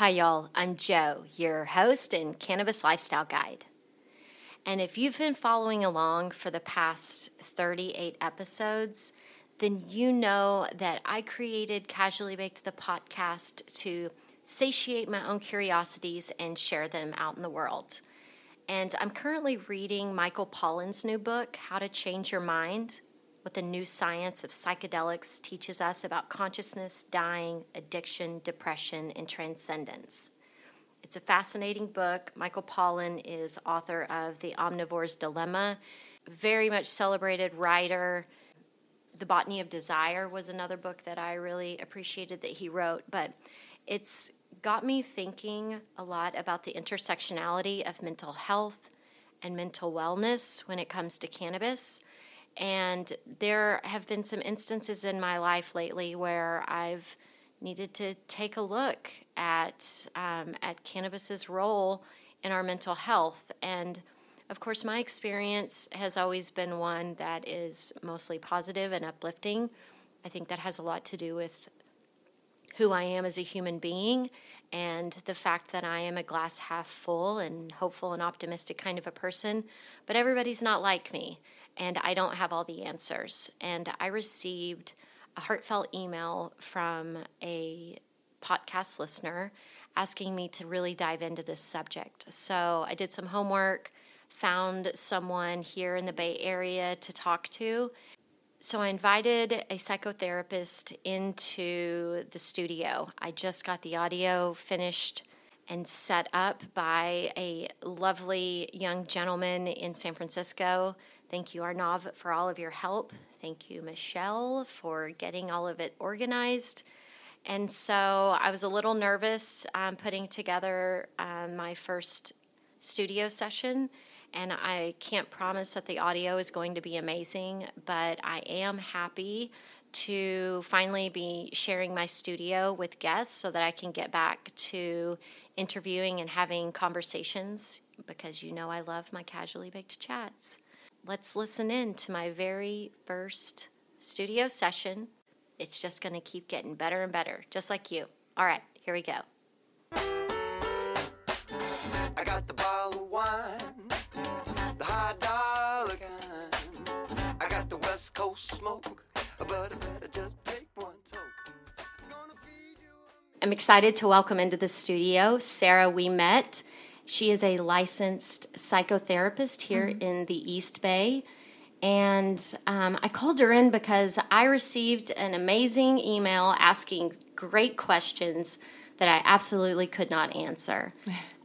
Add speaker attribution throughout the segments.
Speaker 1: Hi, y'all. I'm Joe, your host and cannabis lifestyle guide. And if you've been following along for the past 38 episodes, then you know that I created Casually Baked the podcast to satiate my own curiosities and share them out in the world. And I'm currently reading Michael Pollan's new book, How to Change Your Mind What the New Science of Psychedelics Teaches Us About Consciousness, Dying, Addiction, Depression, and Transcendence. It's a fascinating book. Michael Pollan is author of The Omnivore's Dilemma, very much celebrated writer. The Botany of Desire was another book that I really appreciated that he wrote, but it's got me thinking a lot about the intersectionality of mental health and mental wellness when it comes to cannabis. And there have been some instances in my life lately where I've needed to take a look at um, at cannabis's role in our mental health. And of course, my experience has always been one that is mostly positive and uplifting. I think that has a lot to do with who I am as a human being and the fact that I am a glass half full and hopeful and optimistic kind of a person. But everybody's not like me, and I don't have all the answers. And I received a heartfelt email from a podcast listener asking me to really dive into this subject. So I did some homework, found someone here in the Bay Area to talk to. So I invited a psychotherapist into the studio. I just got the audio finished and set up by a lovely young gentleman in San Francisco. Thank you, Arnav, for all of your help. Thank you, Michelle, for getting all of it organized. And so I was a little nervous um, putting together um, my first studio session. And I can't promise that the audio is going to be amazing, but I am happy to finally be sharing my studio with guests so that I can get back to interviewing and having conversations because you know I love my casually baked chats let's listen in to my very first studio session. It's just going to keep getting better and better, just like you. All right, here we go.
Speaker 2: I got the bottle of wine, the high dollar kind. I got the West Coast smoke, but I better just take one toke. Gonna feed you a
Speaker 1: I'm excited to welcome into the studio Sarah We Met. She is a licensed psychotherapist here mm-hmm. in the East Bay. And um, I called her in because I received an amazing email asking great questions that I absolutely could not answer.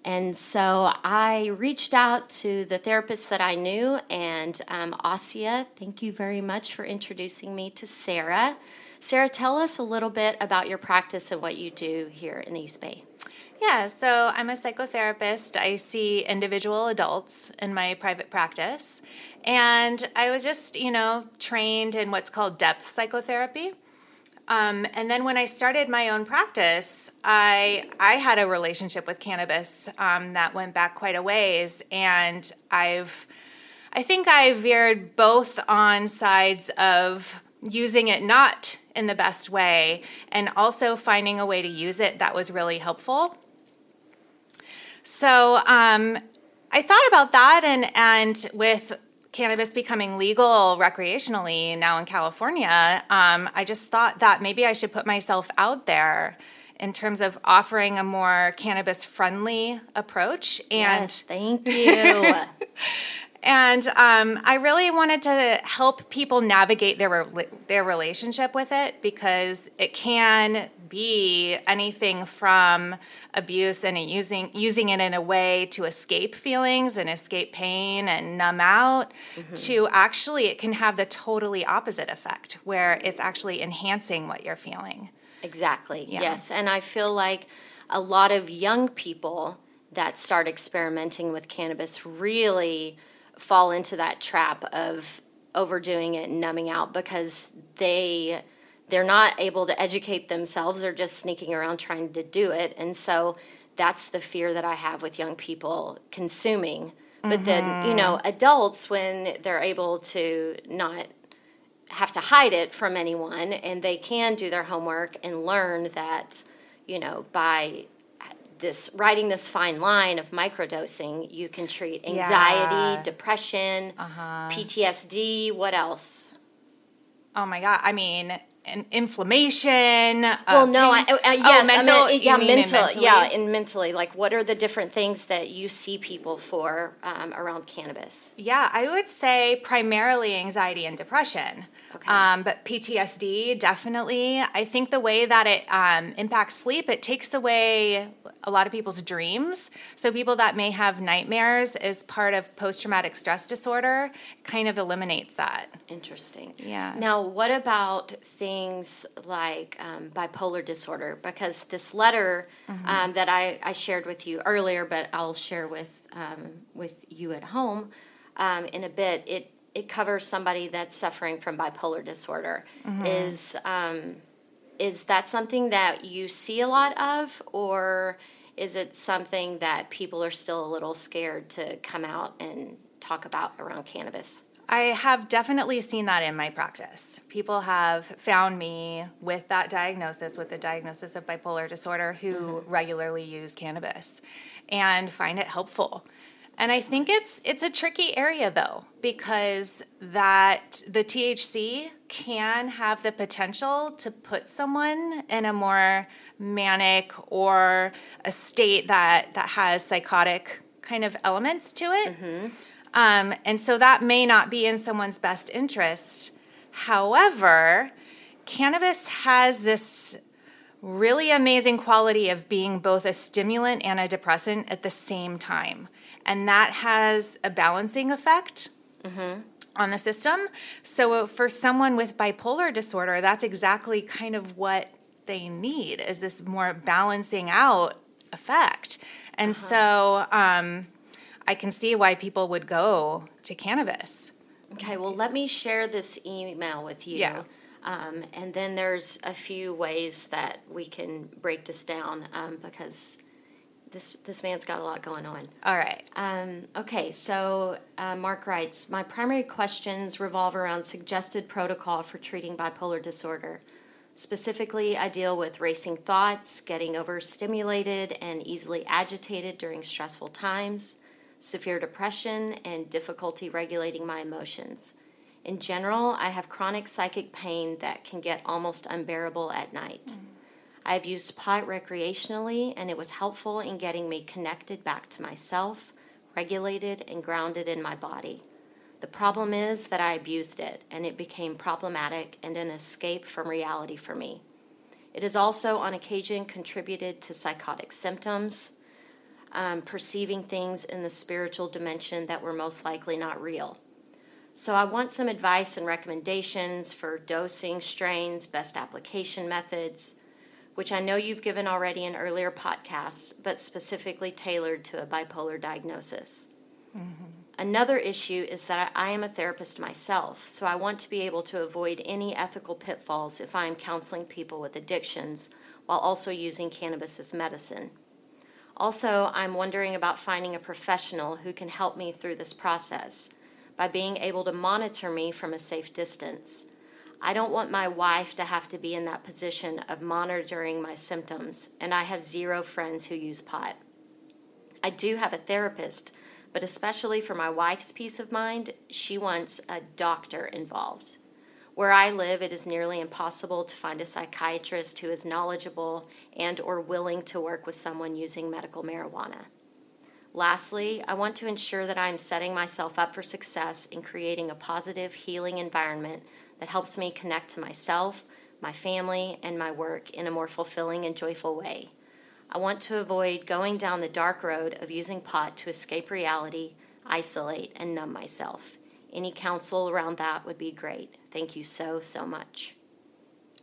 Speaker 1: And so I reached out to the therapist that I knew, and um, Asia, thank you very much for introducing me to Sarah. Sarah, tell us a little bit about your practice and what you do here in the East Bay.
Speaker 3: Yeah, so I'm a psychotherapist. I see individual adults in my private practice. And I was just, you know, trained in what's called depth psychotherapy. Um, and then when I started my own practice, I I had a relationship with cannabis um, that went back quite a ways, and I've I think I veered both on sides of using it not in the best way, and also finding a way to use it that was really helpful. So um, I thought about that, and and with cannabis becoming legal recreationally now in California, um, I just thought that maybe I should put myself out there in terms of offering a more cannabis friendly approach.
Speaker 1: And yes, thank you.
Speaker 3: and um, I really wanted to help people navigate their their relationship with it because it can be anything from abuse and using using it in a way to escape feelings and escape pain and numb out mm-hmm. to actually it can have the totally opposite effect where it's actually enhancing what you're feeling.
Speaker 1: Exactly. Yeah. Yes, and I feel like a lot of young people that start experimenting with cannabis really fall into that trap of overdoing it and numbing out because they they're not able to educate themselves they're just sneaking around trying to do it and so that's the fear that i have with young people consuming but mm-hmm. then you know mm-hmm. adults when they're able to not have to hide it from anyone and they can do their homework and learn that you know by this writing this fine line of microdosing, you can treat anxiety, yeah. depression, uh-huh. PTSD. What else?
Speaker 3: Oh my god! I mean, an inflammation.
Speaker 1: Well, no, I, uh, yes, oh, mental, I mean, yeah, mental, yeah, and mentally, like, what are the different things that you see people for um, around cannabis?
Speaker 3: Yeah, I would say primarily anxiety and depression. Okay. Um, but PTSD, definitely. I think the way that it um, impacts sleep, it takes away a lot of people's dreams. So people that may have nightmares as part of post traumatic stress disorder kind of eliminates that.
Speaker 1: Interesting.
Speaker 3: Yeah.
Speaker 1: Now, what about things like um, bipolar disorder? Because this letter mm-hmm. um, that I, I, shared with you earlier, but I'll share with um, with you at home um, in a bit. It it covers somebody that's suffering from bipolar disorder. Mm-hmm. Is um, is that something that you see a lot of, or is it something that people are still a little scared to come out and talk about around cannabis?
Speaker 3: I have definitely seen that in my practice. People have found me with that diagnosis, with the diagnosis of bipolar disorder, who mm-hmm. regularly use cannabis and find it helpful. And I think it's it's a tricky area though because that the THC can have the potential to put someone in a more manic or a state that that has psychotic kind of elements to it. Mm-hmm. Um, and so that may not be in someone's best interest. However, cannabis has this really amazing quality of being both a stimulant and a depressant at the same time and that has a balancing effect mm-hmm. on the system. So for someone with bipolar disorder, that's exactly kind of what they need is this more balancing out effect. And uh-huh. so um, I can see why people would go to cannabis.
Speaker 1: Okay, well, let me share this email with you.
Speaker 3: Yeah.
Speaker 1: Um, and then there's a few ways that we can break this down um, because this this man's got a lot going on.
Speaker 3: All right.
Speaker 1: Um, okay, so uh, Mark writes, my primary questions revolve around suggested protocol for treating bipolar disorder. Specifically, I deal with racing thoughts, getting overstimulated and easily agitated during stressful times, severe depression, and difficulty regulating my emotions. In general, I have chronic psychic pain that can get almost unbearable at night. Mm-hmm. I've used pot recreationally, and it was helpful in getting me connected back to myself, regulated, and grounded in my body. The problem is that I abused it, and it became problematic and an escape from reality for me. It has also, on occasion, contributed to psychotic symptoms, um, perceiving things in the spiritual dimension that were most likely not real. So, I want some advice and recommendations for dosing strains, best application methods, which I know you've given already in earlier podcasts, but specifically tailored to a bipolar diagnosis. Mm-hmm. Another issue is that I am a therapist myself, so I want to be able to avoid any ethical pitfalls if I am counseling people with addictions while also using cannabis as medicine. Also, I'm wondering about finding a professional who can help me through this process by being able to monitor me from a safe distance. I don't want my wife to have to be in that position of monitoring my symptoms, and I have zero friends who use pot. I do have a therapist, but especially for my wife's peace of mind, she wants a doctor involved. Where I live, it is nearly impossible to find a psychiatrist who is knowledgeable and or willing to work with someone using medical marijuana. Lastly, I want to ensure that I am setting myself up for success in creating a positive, healing environment that helps me connect to myself, my family, and my work in a more fulfilling and joyful way. I want to avoid going down the dark road of using pot to escape reality, isolate, and numb myself. Any counsel around that would be great. Thank you so, so much.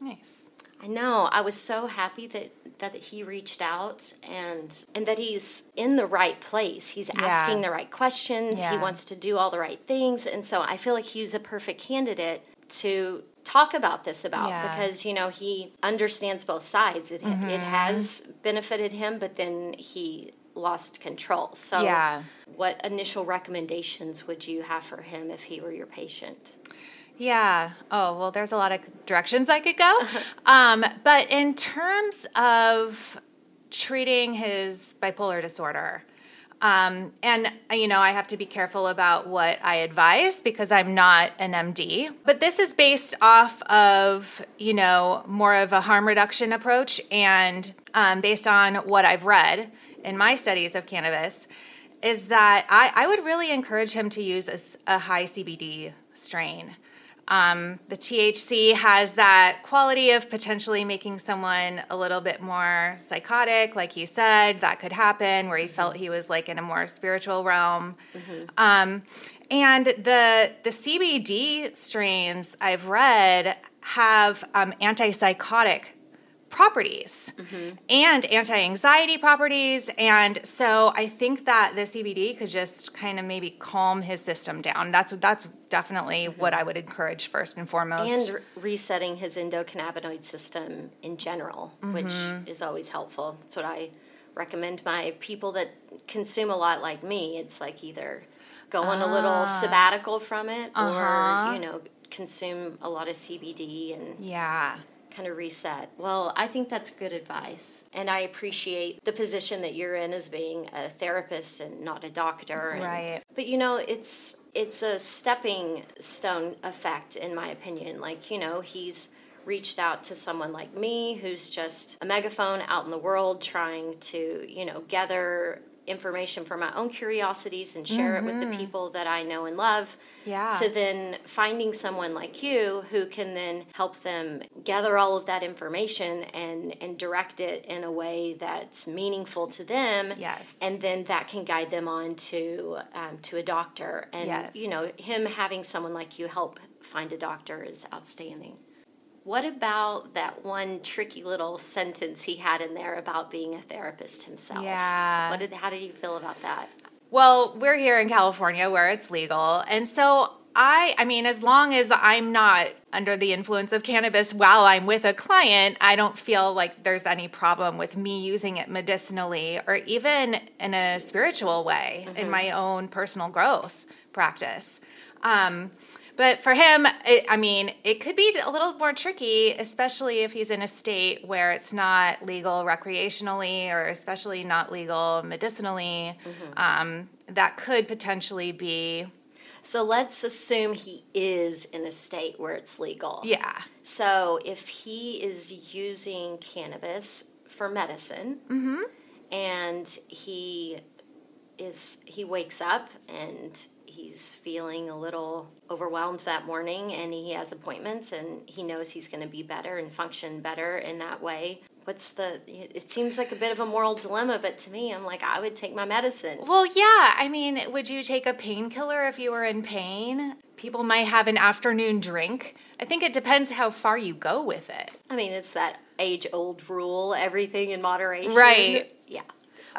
Speaker 3: Nice.
Speaker 1: I know. I was so happy that that he reached out and and that he's in the right place. He's
Speaker 3: Yeah.
Speaker 1: asking the right questions. He wants to do all the right things, and so I feel like he's a perfect candidate to talk about this about
Speaker 3: Yeah.
Speaker 1: because you know he understands both sides. It
Speaker 3: Mm-hmm.
Speaker 1: it has benefited him, but then he lost control. So
Speaker 3: Yeah.
Speaker 1: what initial recommendations would you have for him if he were your patient?
Speaker 3: Yeah. Oh, well, there's a lot of directions I could go. um, but in terms of treating his bipolar disorder, um, and you know, I have to be careful about what I advise because I'm not an MD. But this is based off of you know more of a harm reduction approach, and um, based on what I've read in my studies of cannabis, is that I, I would really encourage him to use a high CBD strain. Um, the THC has that quality of potentially making someone a little bit more psychotic, like he said, that could happen, where he felt he was like in a more spiritual realm. Um, and the the CBD strains I've read have um, antipsychotic properties and anti-anxiety properties and so i think that the cbd could just kind of maybe calm his system down that's that's definitely what i would encourage first and foremost
Speaker 1: and re- resetting his endocannabinoid system in general, which
Speaker 3: Mm-hmm.
Speaker 1: is always helpful. That's what I recommend my people that consume a lot like me. It's like either go on a little sabbatical from it
Speaker 3: Ah. Uh-huh.
Speaker 1: or, you know, consume a lot of CBD and
Speaker 3: yeah
Speaker 1: kind of reset. Well, I think that's good advice. And I appreciate the position that you're in as being a therapist and not a doctor. and-
Speaker 3: Right.
Speaker 1: But you know, it's it's a stepping stone effect in my opinion. Like, you know, he's reached out to someone like me who's just a megaphone out in the world trying to, you know, gather information for my own curiosities and share it with the people that I know and love
Speaker 3: Yeah.
Speaker 1: to then finding someone like you who can then help them gather all of that information and and direct it in a way that's meaningful to them
Speaker 3: Yes.
Speaker 1: and then that can guide them on to um, to a doctor and
Speaker 3: Yes.
Speaker 1: you know him having someone like you help find a doctor is outstanding what about that one tricky little sentence he had in there about being a therapist himself
Speaker 3: Yeah.
Speaker 1: what did how did you feel about that
Speaker 3: Well, we're here in California where it's legal. And so I I mean as long as I'm not under the influence of cannabis while I'm with a client, I don't feel like there's any problem with me using it medicinally or even in a spiritual way in my own personal growth practice. Um but for him, it, I mean, it could be a little more tricky, especially if he's in a state where it's not legal recreationally or especially not legal medicinally. Um, that could potentially be,
Speaker 1: So let's assume he is in a state where it's legal.
Speaker 3: yeah,
Speaker 1: So if he is using cannabis for medicine and he is he wakes up and he's feeling a little overwhelmed that morning and he has appointments and he knows he's going to be better and function better in that way what's the it seems like a bit of a moral dilemma but to me i'm like i would take my medicine
Speaker 3: Well, yeah. I mean, would you take a painkiller if you were in pain? People might have an afternoon drink. I think it depends how far you go with it.
Speaker 1: i mean it's that age old rule everything in moderation
Speaker 3: Right.
Speaker 1: yeah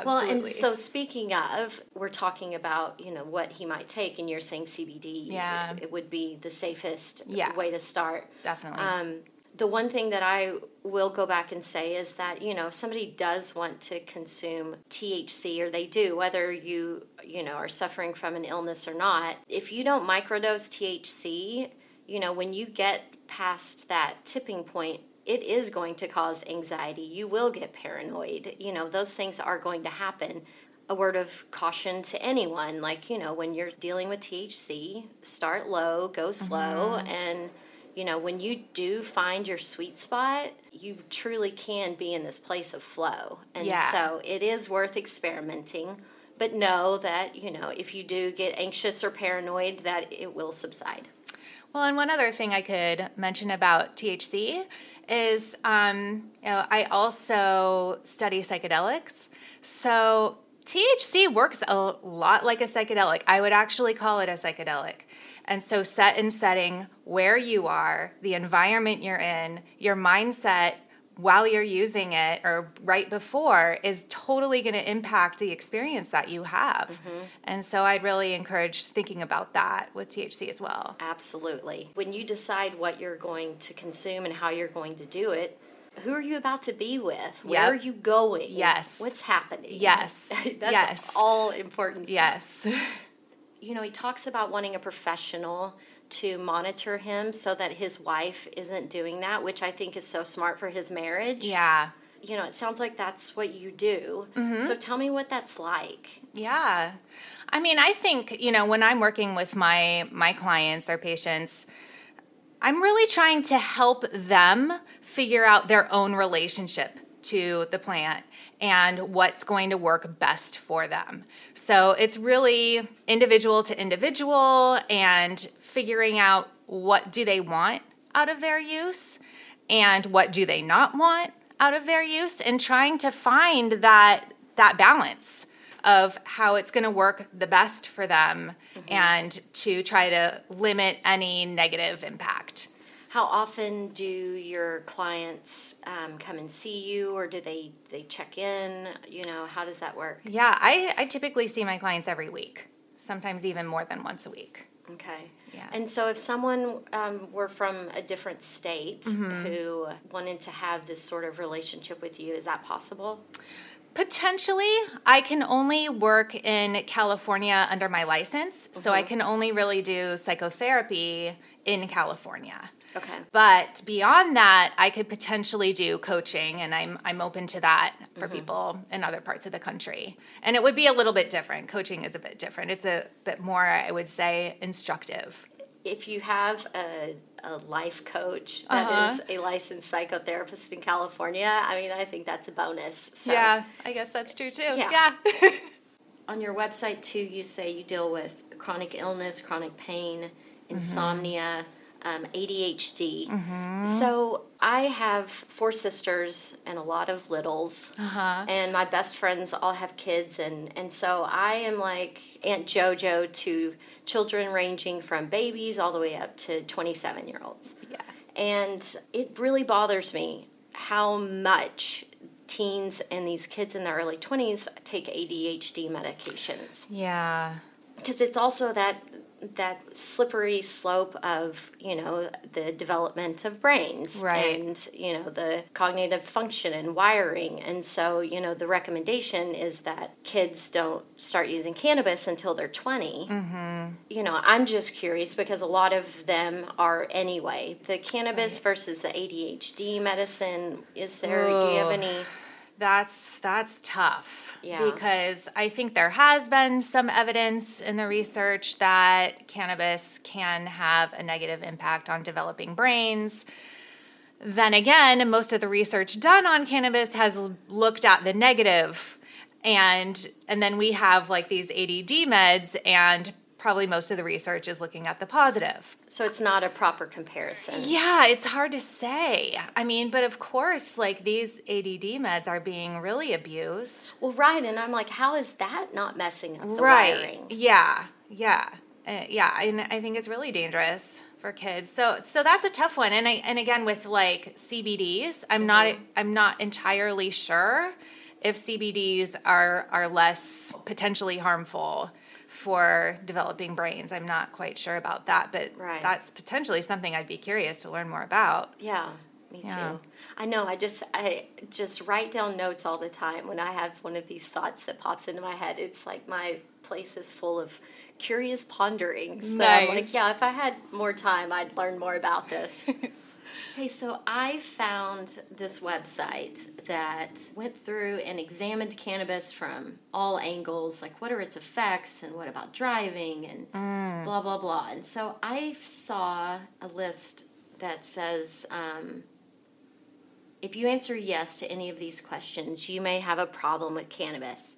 Speaker 1: well and so speaking of we're talking about you know what he might take and you're saying cbd
Speaker 3: Yeah.
Speaker 1: it, it would be the safest
Speaker 3: Yeah.
Speaker 1: way to start
Speaker 3: Definitely.
Speaker 1: Um, the one thing that I will go back and say is that you know if somebody does want to consume THC or they do whether you you know are suffering from an illness or not if you don't microdose THC you know when you get past that tipping point it is going to cause anxiety you will get paranoid you know those things are going to happen a word of caution to anyone like you know when you're dealing with THC start low go slow mm-hmm. and you know, when you do find your sweet spot, you truly can be in this place of flow. And
Speaker 3: Yeah.
Speaker 1: so it is worth experimenting, but know that, you know, if you do get anxious or paranoid, that it will subside.
Speaker 3: Well, and one other thing I could mention about THC is um, you know, I also study psychedelics. So THC works a lot like a psychedelic. I would actually call it a psychedelic. And so, set and setting where you are, the environment you're in, your mindset while you're using it or right before is totally going to impact the experience that you have. Mm-hmm. And so, I'd really encourage thinking about that with THC as well.
Speaker 1: Absolutely. When you decide what you're going to consume and how you're going to do it, who are you about to be with? Where
Speaker 3: Yep.
Speaker 1: are you going?
Speaker 3: Yes.
Speaker 1: What's happening?
Speaker 3: Yes.
Speaker 1: That's
Speaker 3: Yes.
Speaker 1: all important. stuff.
Speaker 3: Yes.
Speaker 1: you know, he talks about wanting a professional to monitor him so that his wife isn't doing that, which I think is so smart for his marriage.
Speaker 3: Yeah.
Speaker 1: You know, it sounds like that's what you do. Mm-hmm. So tell me what that's like.
Speaker 3: Yeah. I mean, I think, you know, when I'm working with my my clients or patients, I'm really trying to help them figure out their own relationship to the plant and what's going to work best for them. So it's really individual to individual and figuring out what do they want out of their use and what do they not want out of their use and trying to find that that balance of how it's going to work the best for them mm-hmm. and to try to limit any negative impact.
Speaker 1: How often do your clients um, come and see you, or do they they check in? You know, how does that work?
Speaker 3: Yeah, I, I typically see my clients every week, sometimes even more than once a week.
Speaker 1: Okay.
Speaker 3: Yeah.
Speaker 1: And so, if someone um, were from a different state
Speaker 3: Mm-hmm.
Speaker 1: who wanted to have this sort of relationship with you, is that possible?
Speaker 3: Potentially, I can only work in California under my license, so I can only really do psychotherapy in California.
Speaker 1: Okay.
Speaker 3: But beyond that, I could potentially do coaching, and I'm I'm open to that for people in other parts of the country. And it would be a little bit different. Coaching is a bit different. It's a bit more, I would say, instructive.
Speaker 1: if you have a, a life coach that is
Speaker 3: Uh-huh.
Speaker 1: a licensed psychotherapist in California, I mean, I think that's a bonus. So
Speaker 3: Yeah, I guess that's true too.
Speaker 1: Yeah.
Speaker 3: yeah.
Speaker 1: on your website too, you say you deal with chronic illness, chronic pain, insomnia, um, ADHD. So I have four sisters and a lot of littles, and my best friends all have kids, and and so I am like Aunt JoJo to children ranging from babies all the way up to twenty seven year olds.
Speaker 3: Yeah.
Speaker 1: And it really bothers me how much teens and these kids in their early 20s take ADHD medications
Speaker 3: Yeah.
Speaker 1: because it's also that that slippery slope of you know the development of brains
Speaker 3: Right.
Speaker 1: and you know the cognitive function and wiring. And so you know the recommendation is that kids don't start using cannabis until they're 20 mm-hmm. you know i'm just curious because a lot of them are anyway. The cannabis versus the adhd medicine is there do you have any
Speaker 3: That's that's tough.
Speaker 1: Yeah.
Speaker 3: Because I think there has been some evidence in the research that cannabis can have a negative impact on developing brains. Then again, most of the research done on cannabis has looked at the negative and and then we have like these ADD meds and probably most of the research is looking at the positive.
Speaker 1: So it's not a proper comparison.
Speaker 3: Yeah, it's hard to say. I mean, but of course, like these ADD meds are being really abused.
Speaker 1: Well, right, and I'm like, how is that not messing up the
Speaker 3: right.
Speaker 1: wiring?
Speaker 3: Yeah. Yeah. Uh, yeah, and I think it's really dangerous for kids. So so that's a tough one. And I and again with like CBDs, I'm not I'm not entirely sure if CBDs are are less potentially harmful for developing brains. I'm not quite sure about that, but
Speaker 1: Right.
Speaker 3: that's potentially something I'd be curious to learn more about.
Speaker 1: Yeah, me
Speaker 3: Yeah.
Speaker 1: too. I know. I just I just write down notes all the time when I have one of these thoughts that pops into my head. It's like my place is full of curious ponderings. That I'm like,
Speaker 3: Nice.
Speaker 1: yeah, if I had more time, I'd learn more about this. okay, so I found this website that went through and examined cannabis from all angles, like what are its effects and what about driving and blah blah blah. And so I saw a list that says. Um, if you answer yes to any of these questions, you may have a problem with cannabis.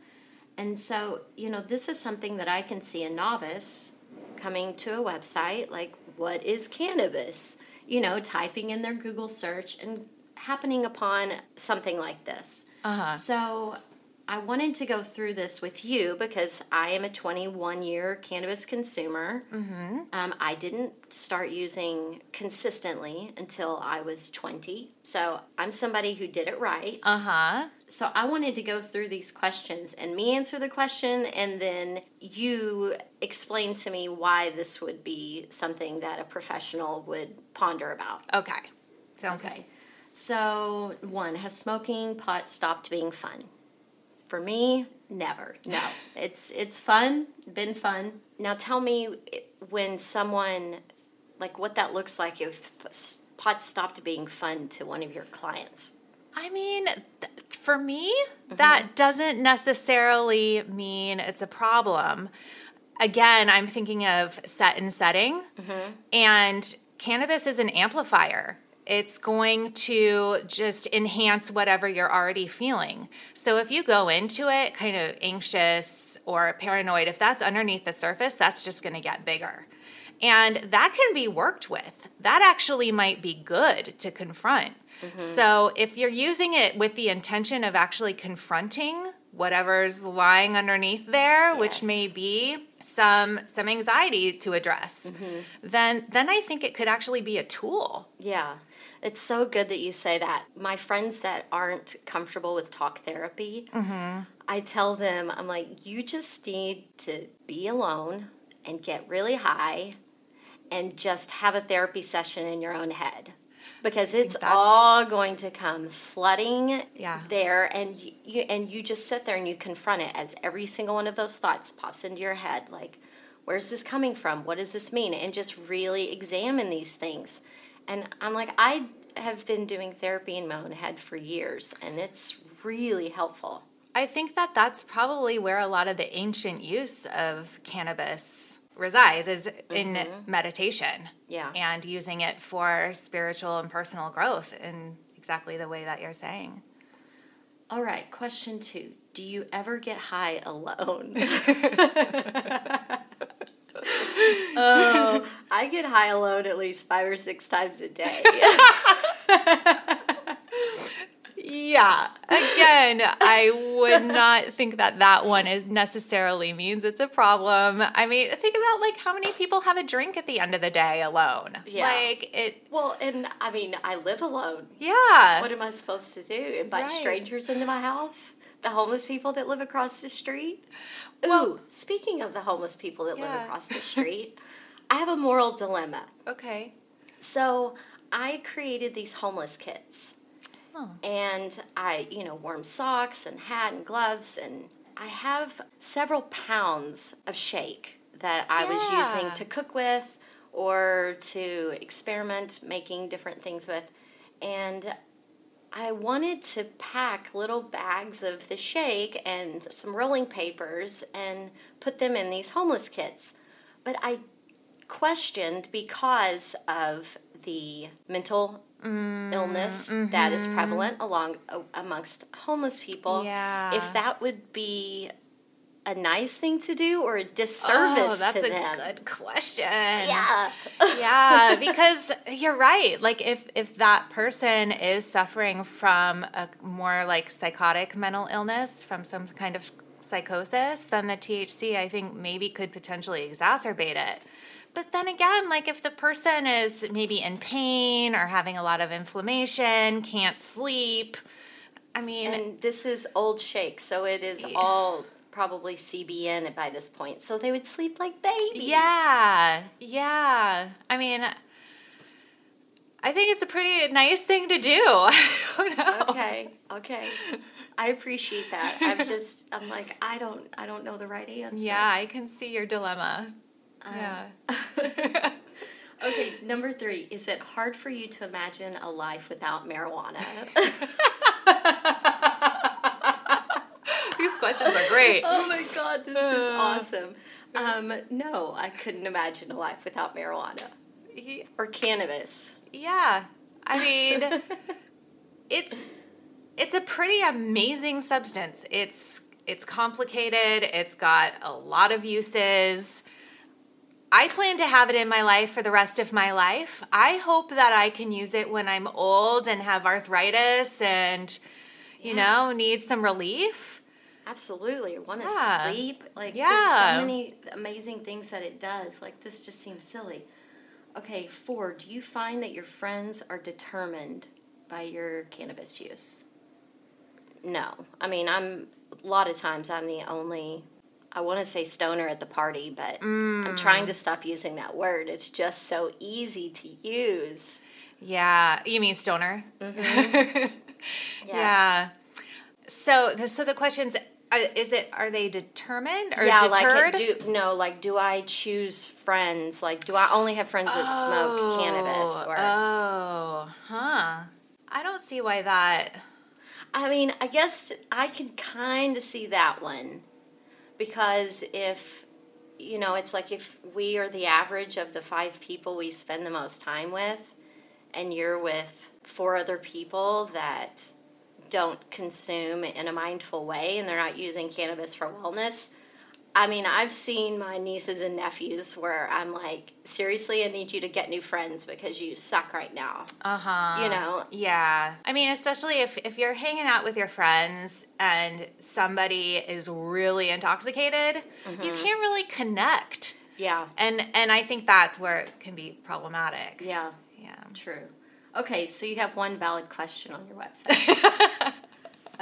Speaker 1: And so, you know, this is something that I can see a novice coming to a website like, what is cannabis? You know, typing in their Google search and happening upon something like this.
Speaker 3: Uh-huh.
Speaker 1: So, I wanted to go through this with you because I am a 21 year cannabis consumer. Mm-hmm. Um, I didn't start using consistently until I was 20. So I'm somebody who did it right.
Speaker 3: Uh-huh.
Speaker 1: So I wanted to go through these questions and me answer the question and then you explain to me why this would be something that a professional would ponder about.
Speaker 3: Okay. Sounds good.
Speaker 1: Okay. So, one, has smoking pot stopped being fun? For me, never. No. it's it's fun, been fun. Now tell me when someone like what that looks like if pot stopped being fun to one of your clients.
Speaker 3: I mean, th- for me, mm-hmm. that doesn't necessarily mean it's a problem. Again, I'm thinking of set and setting, mm-hmm. and cannabis is an amplifier. It's going to just enhance whatever you're already feeling. So if you go into it kind of anxious or paranoid, if that's underneath the surface, that's just going to get bigger. And that can be worked with. That actually might be good to confront. Mm-hmm. So if you're using it with the intention of actually confronting whatever's lying underneath there, which may be some some anxiety to address, mm-hmm. then then I think it could actually be a tool.
Speaker 1: Yeah. It's so good that you say that. My friends that aren't comfortable with talk therapy, I tell them, I'm like, you just need to be alone and get really high and just have a therapy session in your own head. Because it's all going to come flooding
Speaker 3: Yeah.
Speaker 1: there, and you, you and you just sit there and you confront it as every single one of those thoughts pops into your head. Like, where's this coming from? What does this mean? And just really examine these things. And I'm like, I have been doing therapy in my own head for years, and it's really helpful.
Speaker 3: I think that that's probably where a lot of the ancient use of cannabis resides is in mm-hmm. meditation.
Speaker 1: Yeah.
Speaker 3: And using it for spiritual and personal growth in exactly the way that you're saying.
Speaker 1: All right, question two Do you ever get high alone? oh, I get high alone at least five or six times a day.
Speaker 3: Yeah. Again, I would not think that that one is necessarily means it's a problem. I mean, think about like how many people have a drink at the end of the day alone.
Speaker 1: Yeah.
Speaker 3: Like it
Speaker 1: well, and I mean, I live alone.
Speaker 3: yeah.
Speaker 1: What am I supposed to do? Invite
Speaker 3: Right.
Speaker 1: strangers into my house? The homeless people that live across the street? Ooh,
Speaker 3: Well-
Speaker 1: speaking of the homeless people that live across the street, I have a moral dilemma.
Speaker 3: okay.
Speaker 1: So I created these homeless kits.
Speaker 3: Oh.
Speaker 1: And I, you know, warm socks and hat and gloves and I have several pounds of shake that I was using to cook with or to experiment making different things with. And I wanted to pack little bags of the shake and some rolling papers and put them in these homeless kits. But I questioned because of the mental mm, illness that is mm-hmm. prevalent along amongst homeless people
Speaker 3: Yeah.
Speaker 1: if that would be a nice thing to do or a oh, disservice to them
Speaker 3: oh, that's
Speaker 1: to
Speaker 3: a
Speaker 1: them?
Speaker 3: good question.
Speaker 1: Yeah.
Speaker 3: yeah, because you're right. Like if if that person is suffering from a more like psychotic mental illness, from some kind of psychosis, then the THC I think maybe could potentially exacerbate it. But then again, like if the person is maybe in pain or having a lot of inflammation, can't sleep, I mean,
Speaker 1: And this is old shake, so it is all probably CBN by this point. So they would sleep like babies.
Speaker 3: Yeah, yeah. I mean, I think it's a pretty nice thing to do. I don't know.
Speaker 1: Okay. Okay. I appreciate that. I'm just I'm like I don't I don't know the right answer.
Speaker 3: Yeah, I can see your dilemma. Um, yeah.
Speaker 1: Okay, number 3, is it hard for you to imagine a life without marijuana?
Speaker 3: Questions are great.
Speaker 1: oh my god, this is awesome. Um, no, I couldn't imagine a life without marijuana or cannabis.
Speaker 3: Yeah. I mean, it's it's a pretty amazing substance. It's it's complicated. It's got a lot of uses. I plan to have it in my life for the rest of my life. I hope that I can use it when I'm old and have arthritis and you know, need some relief.
Speaker 1: Absolutely. Want to
Speaker 3: Yeah.
Speaker 1: sleep? Like there's so many amazing things that it does. Like this just seems silly. Okay, 4, do you find that your friends are determined by your cannabis use? No. I mean, I'm a lot of times I'm the only I want to say stoner at the party, but I'm mm. trying to stop using that word. It's just so easy to use.
Speaker 3: Yeah, you mean stoner? Mm-hmm.
Speaker 1: Yes.
Speaker 3: Yeah. So, the, so the questions is it are they determined or
Speaker 1: yeah,
Speaker 3: deterred?
Speaker 1: like do no, like do I choose friends? Like do I only have friends that smoke oh, cannabis or
Speaker 3: oh, huh? I don't see why that.
Speaker 1: I mean, I guess I can kind of see that one because if you know, it's like if we are the average of the five people we spend the most time with, and you're with four other people that don't consume in a mindful way and they're not using cannabis for wellness. I mean, I've seen my nieces and nephews where I'm like, seriously, I need you to get new friends because you suck right now.
Speaker 3: Uh huh.
Speaker 1: You know?
Speaker 3: Yeah. I mean, especially if if you're hanging out with your friends and somebody is really intoxicated, you can't really connect.
Speaker 1: Yeah.
Speaker 3: And and I think that's where it can be problematic.
Speaker 1: Yeah.
Speaker 3: Yeah.
Speaker 1: True. Okay, so you have one valid question on your website.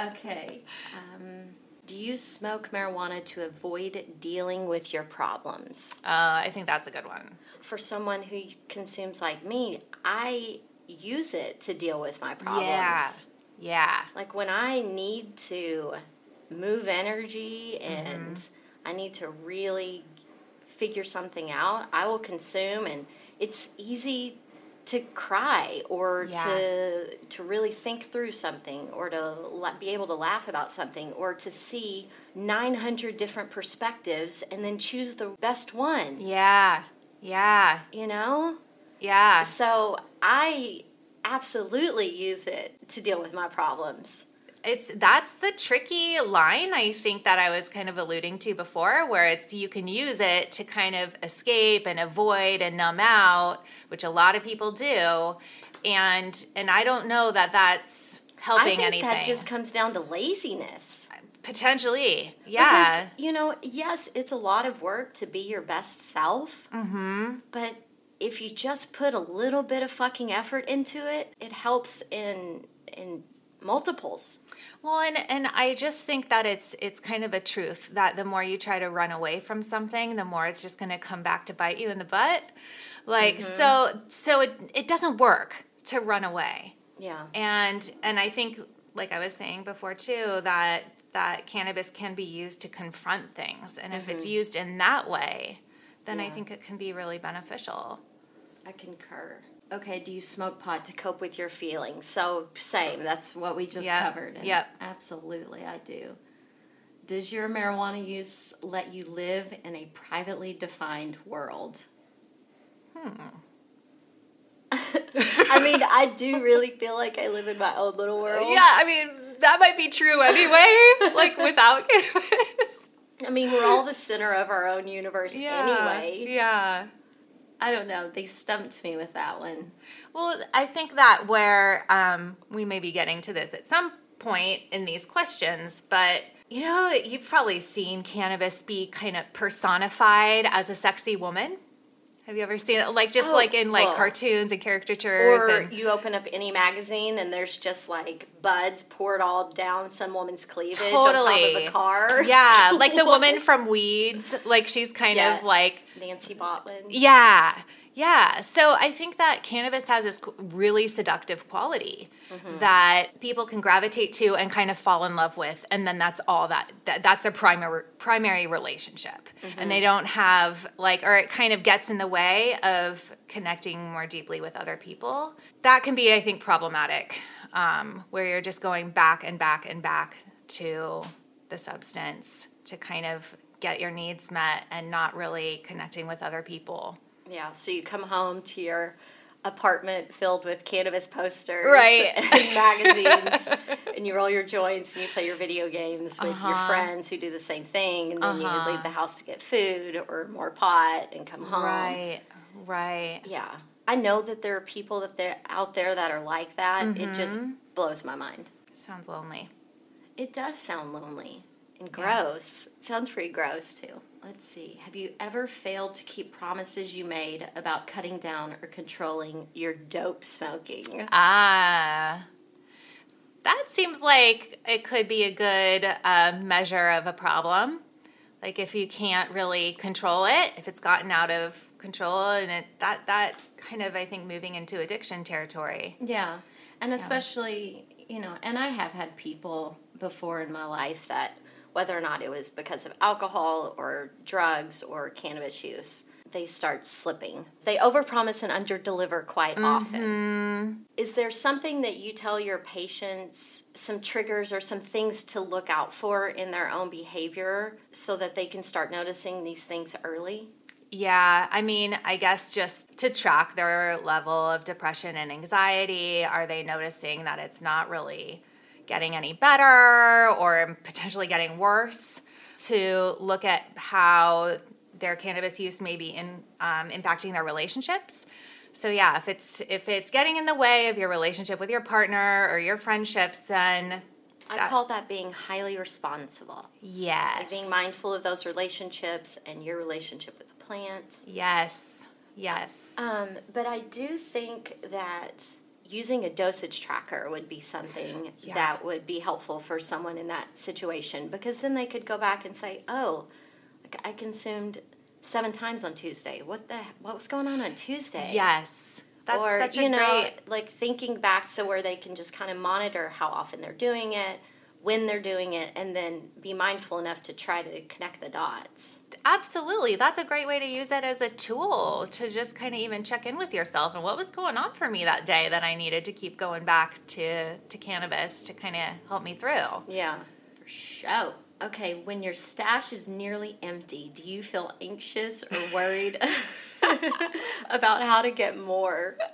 Speaker 1: okay. Um, do you smoke marijuana to avoid dealing with your problems?
Speaker 3: Uh, I think that's a good one.
Speaker 1: For someone who consumes like me, I use it to deal with my problems.
Speaker 3: Yeah. Yeah.
Speaker 1: Like when I need to move energy and
Speaker 3: Mm-hmm.
Speaker 1: I need to really figure something out, I will consume and it's easy to cry or
Speaker 3: Yeah.
Speaker 1: to to really think through something or to la- be able to laugh about something or to see 900 different perspectives and then choose the best one,
Speaker 3: Yeah. Yeah.
Speaker 1: you know?
Speaker 3: Yeah.
Speaker 1: So I absolutely use it to deal with my problems.
Speaker 3: It's that's the tricky line I think that I was kind of alluding to before where it's you can use it to kind of escape and avoid and numb out which a lot of people do and and I don't know that that's helping
Speaker 1: I think
Speaker 3: anything
Speaker 1: that just comes down to laziness.
Speaker 3: potentially yeah
Speaker 1: Because, you know, yes, it's a lot of work to be your best self. Mm-hmm. But if you just put a little bit of fucking effort into it, it helps in in multiples.
Speaker 3: Well, and and I just think that it's it's kind of a truth that the more you try to run away from something, the more it's just going to come back to bite you in the butt. Like mm-hmm. so so it it doesn't work to run away.
Speaker 1: Yeah.
Speaker 3: And and I think like I was saying before too that that cannabis can be used to confront things and if it's mm-hmm. used in that way, then I think it can be really beneficial.
Speaker 1: I concur. Okay, do you smoke pot to cope with your feelings? So, same. That's what we just
Speaker 3: Yep,
Speaker 1: covered. And
Speaker 3: yep.
Speaker 1: Absolutely, I do. Does your marijuana use let you live in a privately defined world? Hmm. I mean, I do really feel like I live in my own little world.
Speaker 3: Yeah, I mean that might be true anyway, like without cannabis.
Speaker 1: I mean, we're all the center of our own universe anyway.
Speaker 3: Yeah.
Speaker 1: I don't know. They stumped me with that one.
Speaker 3: Well, I think that where um, we may be getting to this at some point in these questions, but you know, you've probably seen cannabis be kind of personified as a sexy woman. Have you ever seen it? Like just
Speaker 1: Oh,
Speaker 3: like in like
Speaker 1: well.
Speaker 3: cartoons and caricatures
Speaker 1: Or
Speaker 3: and
Speaker 1: you open up any magazine and there's just like buds poured all down some woman's cleavage on top of a car.
Speaker 3: yeah, like the woman from Weeds. Like she's kind
Speaker 1: Yes.
Speaker 3: of like
Speaker 1: Nancy Botwin.
Speaker 3: Yeah. Yeah. So I think that cannabis has this really seductive quality that people can gravitate to and kind of fall in love with and then that's all that, that that's their primary primary relationship. And they don't have like or it kind of gets in the way of connecting more deeply with other people. That can be I think problematic um, where you're just going back and back and back to the substance to kind of get your needs met and not really connecting with other people.
Speaker 1: Yeah, so you come home to your apartment filled with cannabis posters
Speaker 3: Right.
Speaker 1: and magazines and you roll your joints and you play your video games with your
Speaker 3: Uh-huh.
Speaker 1: friends who do the same thing and then
Speaker 3: Uh-huh.
Speaker 1: you leave the house to get food or more pot and come home.
Speaker 3: Right, right.
Speaker 1: Yeah. I know that there are people that they're out there that are like that. It just
Speaker 3: Mm-hmm.
Speaker 1: blows my mind.
Speaker 3: Sounds lonely.
Speaker 1: It does sound lonely and
Speaker 3: Yeah.
Speaker 1: gross. Sounds pretty gross too. Let's see. Have you ever failed to keep promises you made about cutting down or controlling your dope smoking?
Speaker 3: Ah. That seems like it could be a good uh, measure of a problem. Like if you can't really control it, if it's gotten out of control, and it, that that's kind of I think moving into addiction territory.
Speaker 1: Yeah. And especially, you know, and I have had people before in my life that, whether or not it was because of alcohol or drugs or cannabis use, they start slipping. They overpromise and underdeliver quite mm-hmm. often. Is there something that you tell your patients, some triggers or some things to look out for in their own behavior so that they can start noticing these things early?
Speaker 3: Yeah, I mean, I guess just to track their level of depression and anxiety, are they noticing that it's not really getting any better or potentially getting worse? To look at how their cannabis use may be in, um, impacting their relationships. So yeah, if it's if it's getting in the way of your relationship with your partner or your friendships, then
Speaker 1: I
Speaker 3: That-
Speaker 1: call that being highly responsible.
Speaker 3: yes,
Speaker 1: Like being mindful of those relationships and your relationship with the plant.
Speaker 3: Yes, yes.
Speaker 1: Um, but I do think that using a dosage tracker would be something
Speaker 3: Yeah.
Speaker 1: that would be helpful for someone in that situation because then they could go back and say, "Oh, I consumed seven times on Tuesday. What the what was going on on Tuesday?"
Speaker 3: Yes. That's
Speaker 1: or
Speaker 3: such a
Speaker 1: you know,
Speaker 3: great
Speaker 1: like thinking back so where they can just kind of monitor how often they're doing it, when they're doing it, and then be mindful enough to try to connect the dots.
Speaker 3: Absolutely. That's a great way to use it as a tool to just kind of even check in with yourself and what was going on for me that day that I needed to keep going back to, to cannabis to kind of help me through.
Speaker 1: Yeah, for sure. Okay, when your stash is nearly empty, do you feel anxious or worried about how to get more?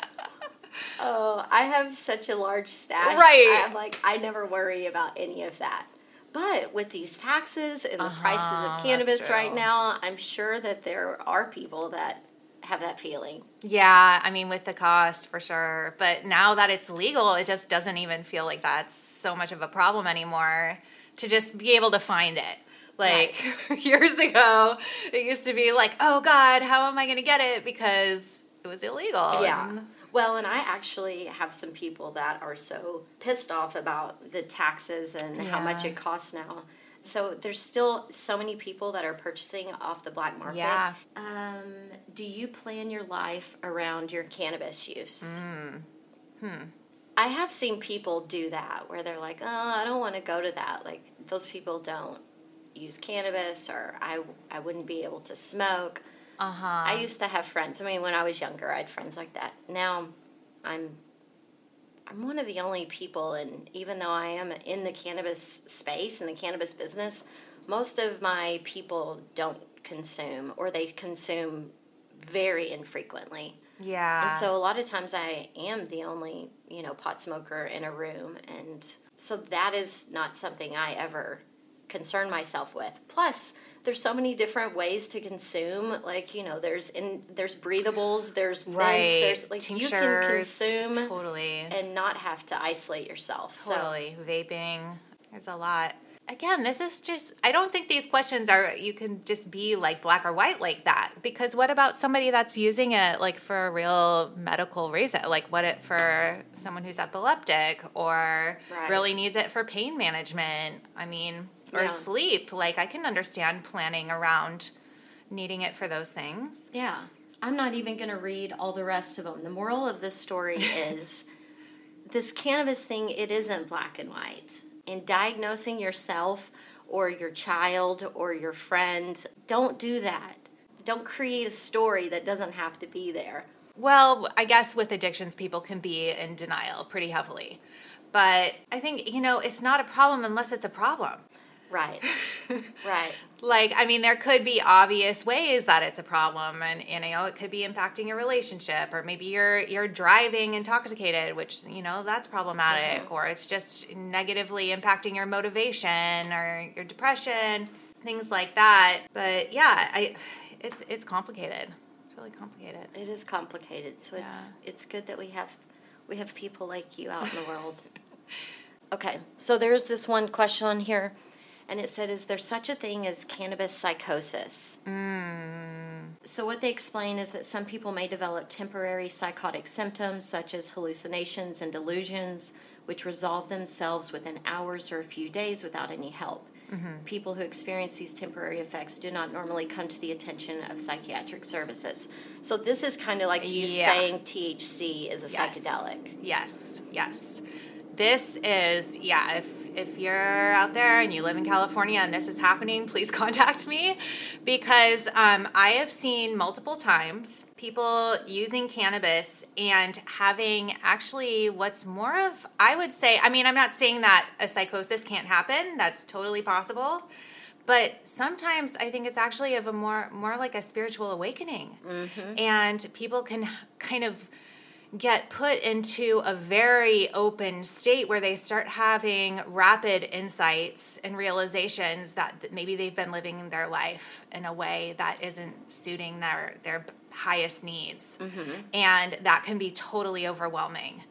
Speaker 1: Oh, I have such a large stash.
Speaker 3: Right.
Speaker 1: I'm like, I never worry about any of that. But with these taxes and the prices
Speaker 3: Uh-huh,
Speaker 1: of cannabis right now, I'm sure that there are people that have that feeling.
Speaker 3: Yeah, I mean, with the cost for sure. But now that it's legal, it just doesn't even feel like that's so much of a problem anymore to just be able to find it. Like years ago, it used to be like, oh God, how am I going to get it? Because it was illegal.
Speaker 1: Yeah.
Speaker 3: And-
Speaker 1: Well, and I actually have some people that are so pissed off about the taxes and how much it costs now. So there's still so many people that are purchasing off the black market.
Speaker 3: Yeah.
Speaker 1: Um, do you plan your life around your cannabis use?
Speaker 3: Hmm.
Speaker 1: I have seen people do that where they're like, "Oh, I don't want to go to that." Like those people don't use cannabis, or I I wouldn't be able to smoke.
Speaker 3: Uh-huh.
Speaker 1: I used to have friends. I mean, when I was younger, I had friends like that. Now, I'm I'm one of the only people, and even though I am in the cannabis space and the cannabis business, most of my people don't consume, or they consume very infrequently.
Speaker 3: yeah.
Speaker 1: And so a lot of times I am the only, you know, pot smoker in a room. And so that is not something I ever concern myself with. Plus, there's so many different ways to consume. Like you know, there's in there's breathables, there's mints,
Speaker 3: Right.
Speaker 1: there's like you can consume
Speaker 3: totally.
Speaker 1: and not have to isolate yourself.
Speaker 3: Totally. Vaping. There's a lot. Again, this is just, I don't think these questions are, you can just be like black or white like that. Because what about somebody that's using it like for a real medical reason? Like what it for someone who's epileptic or
Speaker 1: Right.
Speaker 3: really needs it for pain management? I mean, or
Speaker 1: Yeah.
Speaker 3: sleep. Like I can understand planning around needing it for those things.
Speaker 1: Yeah, I'm not even going to read all the rest of them. The moral of this story is this cannabis thing. It isn't black and white. In diagnosing yourself or your child or your friend, don't do that. Don't create a story that doesn't have to be there.
Speaker 3: Well, I guess with addictions, people can be in denial pretty heavily. But I think, you know, it's not a problem unless it's a problem.
Speaker 1: Right. right.
Speaker 3: Like, I mean, there could be obvious ways that it's a problem, and, you know, it could be impacting your relationship, or maybe you're you're driving intoxicated, which you know that's problematic, mm-hmm. or it's just negatively impacting your motivation or your depression, things like that. But yeah, I, it's it's complicated. It's really complicated.
Speaker 1: It is complicated, so it's it's good that we have we have people like you out in the world. Okay, so there's this one question on here, and it said, "Is there such a thing as cannabis psychosis?" Mm. So what they explain is that some people may develop temporary psychotic symptoms such as hallucinations and delusions, which resolve themselves within hours or a few days without any help. Mm-hmm. People who experience these temporary effects do not normally come to the attention of psychiatric services. So this is kind of like you
Speaker 3: Yeah.
Speaker 1: saying THC is a
Speaker 3: Yes.
Speaker 1: psychedelic.
Speaker 3: Yes, yes. This is yeah. If if you're out there and you live in California and this is happening, please contact me because um, I have seen multiple times people using cannabis and having actually what's more of I would say. I mean, I'm not saying that a psychosis can't happen. That's totally possible. But sometimes I think it's actually of a more more like a spiritual awakening, and people can kind of get put into a very open state where they start having rapid insights and realizations that maybe they've been living their life in a way that isn't suiting their their highest needs. Mm-hmm. And that can be totally overwhelming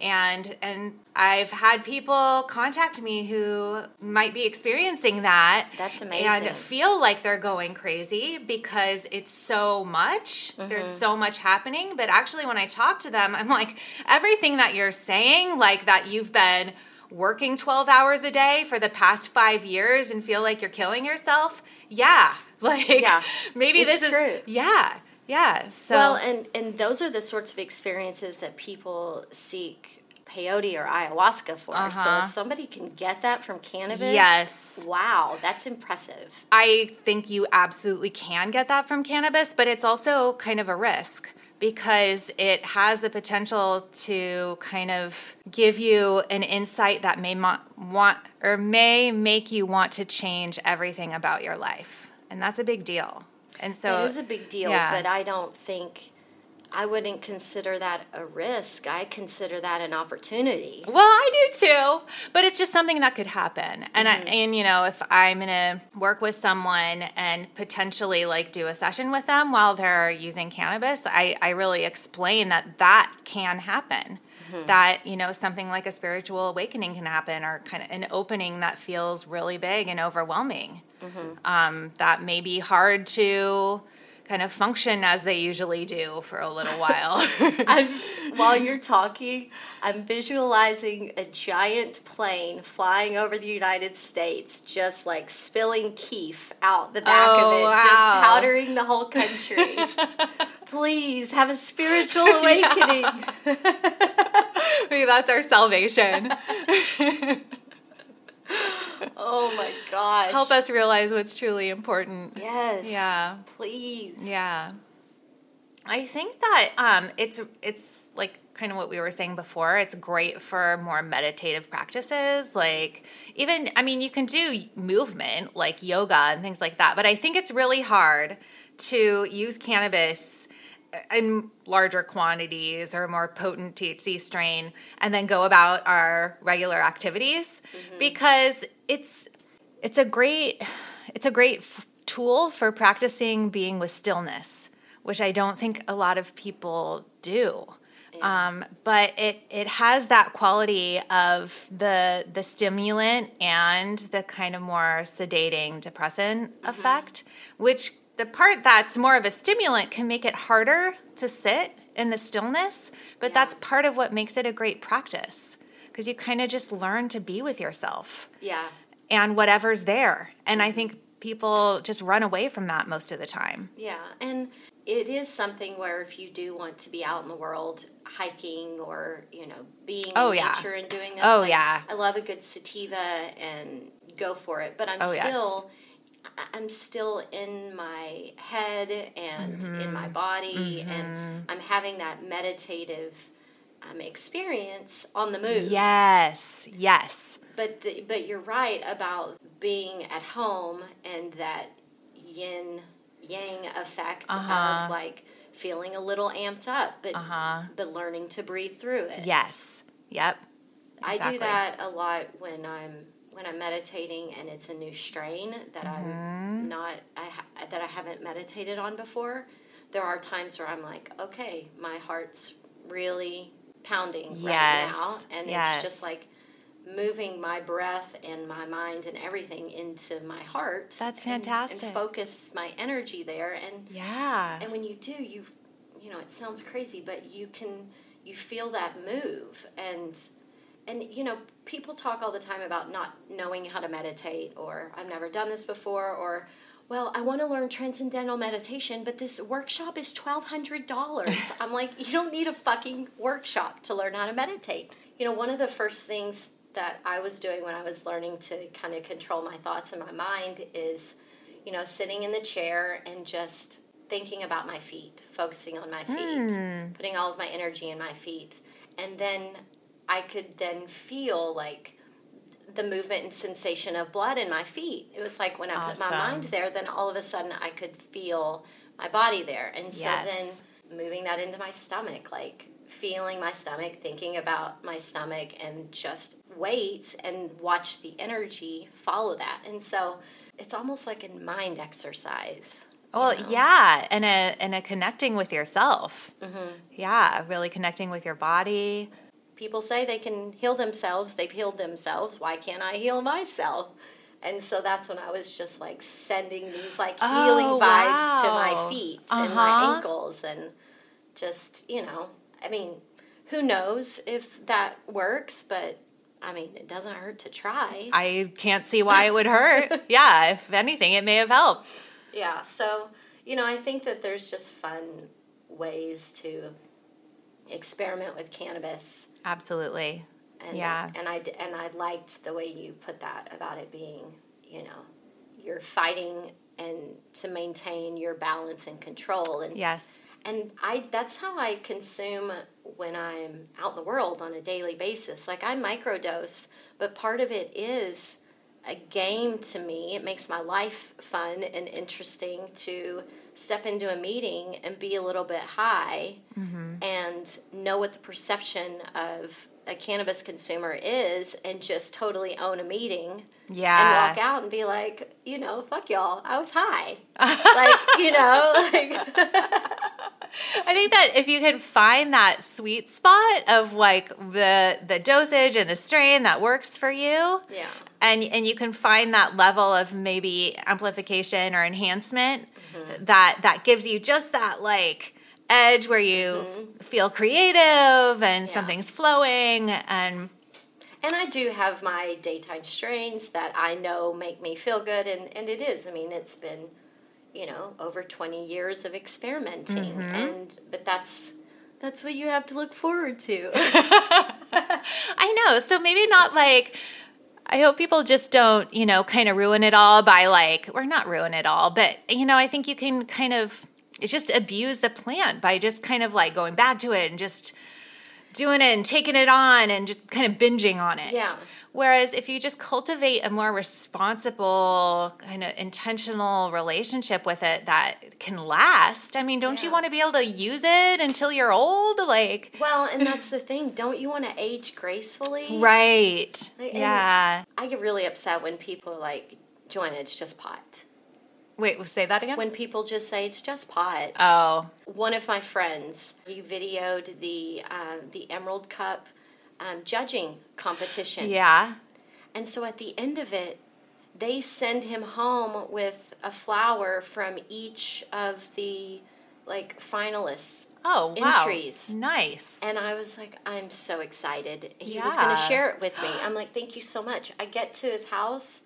Speaker 3: and and I've had people contact me who might be experiencing that.
Speaker 1: That's amazing.
Speaker 3: And feel like they're going crazy because it's so much. There's
Speaker 1: Mm-hmm.
Speaker 3: so much happening. But actually, when I talk to them, I'm like, everything that you're saying, like that you've been working 12 hours a day for the past five years and feel like you're killing yourself. Yeah. Like,
Speaker 1: Yeah.
Speaker 3: maybe
Speaker 1: It's
Speaker 3: this
Speaker 1: true.
Speaker 3: is, yeah. Yeah. So,
Speaker 1: well, and and those are the sorts of experiences that people seek peyote or ayahuasca for. So
Speaker 3: Uh-huh.
Speaker 1: if somebody can get that from cannabis,
Speaker 3: Yes.
Speaker 1: wow, that's impressive.
Speaker 3: I think you absolutely can get that from cannabis, but it's also kind of a risk because it has the potential to kind of give you an insight that may mo- want or may make you want to change everything about your life. And that's a big deal. And so
Speaker 1: it is a big deal,
Speaker 3: yeah.
Speaker 1: but I don't think I wouldn't consider that a risk. I consider that an opportunity.
Speaker 3: Well, I do too, but it's just something that could happen. And I, mm-hmm. and you know, if I'm gonna work with someone and potentially like do a session with them while they're using cannabis, I I really explain that that can happen. That you know something like a spiritual awakening can happen, or kind of an opening that feels really big and overwhelming. Um, that may be hard to kind of function as they usually do for a little while.
Speaker 1: I'm, while you're talking, I'm visualizing a giant plane flying over the United States, just like spilling keef out the back
Speaker 3: Oh,
Speaker 1: of it, oh,
Speaker 3: wow.
Speaker 1: just powdering the whole country. Please have a spiritual awakening.
Speaker 3: Maybe that's our salvation.
Speaker 1: Oh my gosh.
Speaker 3: help us realize what's truly important.
Speaker 1: Yes.
Speaker 3: Yeah.
Speaker 1: Please.
Speaker 3: Yeah. I think that um, it's it's like kind of what we were saying before. It's great for more meditative practices, like even I mean you can do movement like yoga and things like that, but I think it's really hard to use cannabis in larger quantities or a more potent THC strain and then go about our regular activities. Because it's it's a great it's a great f- tool for practicing being with stillness, which I don't think a lot of people do. Um, but it it has that quality of the the stimulant and the kind of more sedating depressant effect, which the part that's more of a stimulant can make it harder to sit in the stillness, but that's part of what makes it a great practice because you kind of just learn to be with yourself
Speaker 1: Yeah.
Speaker 3: and whatever's there. And I think people just run away from that most of the time.
Speaker 1: Yeah, and it is something where if you do want to be out in the world hiking or you know being
Speaker 3: Oh,
Speaker 1: in
Speaker 3: yeah.
Speaker 1: nature and doing this,
Speaker 3: Oh,
Speaker 1: like,
Speaker 3: yeah.
Speaker 1: I love a good sativa and go for it. But I'm
Speaker 3: Oh,
Speaker 1: still, I- I'm still in my head and in
Speaker 3: Mm-hmm.
Speaker 1: my body, and I'm having that meditative um, experience on the move.
Speaker 3: Yes, yes.
Speaker 1: But the, but you're right about being at home and that yin yang effect
Speaker 3: Uh-huh.
Speaker 1: of like feeling a little amped up, but
Speaker 3: Uh-huh.
Speaker 1: but learning to breathe through it.
Speaker 3: Yes. Yep.
Speaker 1: I do that a lot when I'm when I'm meditating and it's a new strain that
Speaker 3: Mm-hmm.
Speaker 1: I'm not I ha- that I haven't meditated on before. There are times where I'm like, okay, my heart's really pounding right now, and
Speaker 3: Yes.
Speaker 1: it's just like moving my breath and my mind and everything into my heart.
Speaker 3: That's
Speaker 1: and-
Speaker 3: fantastic.
Speaker 1: And focus my energy there, and
Speaker 3: Yeah.
Speaker 1: and when you do, you you know, it sounds crazy, but you can you feel that move and and you know, people talk all the time about not knowing how to meditate or I've never done this before or well, I want to learn transcendental meditation, but this workshop is $1200. I'm like, you don't need a fucking workshop to learn how to meditate. You know, one of the first things that I was doing when I was learning to kind of control my thoughts and my mind is you know, sitting in the chair and just thinking about my feet, focusing on my feet, hmm. putting all of my energy in my feet. And then I could then feel like the movement and sensation of blood in my feet. It was like when I put my mind there, then all of a sudden I could feel my body there. And so
Speaker 3: Yes.
Speaker 1: then moving that into my stomach, like feeling my stomach, thinking about my stomach, and just wait and watch the energy follow that. And so it's almost like a mind exercise. you
Speaker 3: Well,
Speaker 1: know?
Speaker 3: yeah, and a and a connecting with yourself.
Speaker 1: Mm-hmm.
Speaker 3: Yeah, really connecting with your body.
Speaker 1: People say they can heal themselves they've healed themselves why can't i heal myself and so that's when i was just like sending these like healing
Speaker 3: Oh,
Speaker 1: vibes to my feet and my
Speaker 3: Uh-huh.
Speaker 1: ankles and just you know i mean who knows if that works but i mean it doesn't hurt to try
Speaker 3: I can't see why it would hurt. yeah, if anything, it may have helped.
Speaker 1: yeah so you know i think that there's just fun ways to experiment with cannabis
Speaker 3: Absolutely.
Speaker 1: and
Speaker 3: Yeah.
Speaker 1: and I and I liked the way you put that about it being you know you're fighting and to maintain your balance and control and
Speaker 3: Yes.
Speaker 1: and I that's how I consume when I'm out in the world on a daily basis like I microdose but part of it is a game to me it makes my life fun and interesting to step into a meeting and be a little bit high mm-hmm. and know what the perception of a cannabis consumer is and just totally own a meeting
Speaker 3: Yeah.
Speaker 1: and walk out and be like, you know, fuck y'all, I was high. like, you know, like
Speaker 3: I think that if you can find that sweet spot of like the the dosage and the strain that works for you,
Speaker 1: Yeah.
Speaker 3: and and you can find that level of maybe amplification or enhancement
Speaker 1: Mm-hmm.
Speaker 3: that that gives you just that like edge where you mm-hmm. feel creative and something's flowing and
Speaker 1: And I do have my daytime strains that I know make me feel good, and, and it is. I mean, it's been, you know, over 20 years of experimenting, mm-hmm. and but that's that's what you have to look forward to.
Speaker 3: I know. So maybe not like. I hope people just don't, you know, kind of ruin it all by like, or not ruin it all, but you know, I think you can kind of just abuse the plant by just kind of like going back to it and just doing it and taking it on and just kind of binging on it.
Speaker 1: Yeah.
Speaker 3: Whereas if you just cultivate a more responsible, kind of intentional relationship with it that can last, I mean, don't you want to be able to use it until you're old? Like,
Speaker 1: well, and that's the thing. Don't you want to age gracefully?
Speaker 3: right.
Speaker 1: Like,
Speaker 3: Yeah.
Speaker 1: I get really upset when people like, Joanna, it's just pot.
Speaker 3: Wait, say that again.
Speaker 1: When people just say it's just pot.
Speaker 3: oh,
Speaker 1: One of my friends, he videoed the um, the Emerald Cup um, judging competition.
Speaker 3: yeah.
Speaker 1: And so at the end of it, they send him home with a flower from each of the like finalists.
Speaker 3: Oh, wow.
Speaker 1: Entries.
Speaker 3: Nice.
Speaker 1: And I was like, I'm so excited. He was going to share it with me. I'm like, thank you so much. I get to his house.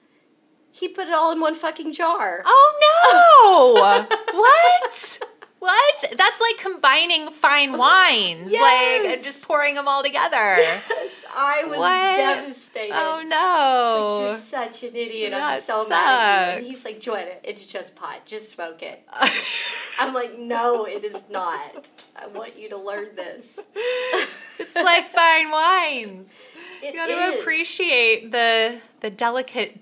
Speaker 1: He put it all in one fucking jar.
Speaker 3: Oh no! what? What? That's like combining fine wines, like and just pouring them all together.
Speaker 1: Yes, I was
Speaker 3: What?
Speaker 1: devastated.
Speaker 3: Oh
Speaker 1: Like,
Speaker 3: no!
Speaker 1: You're such an idiot. I'm
Speaker 3: That
Speaker 1: so mad at you. And he's like, Joanna, it's just pot. Just smoke it. I'm like, no, it is not. I want you to learn this.
Speaker 3: it's like fine wines.
Speaker 1: It
Speaker 3: You got to appreciate the the delicate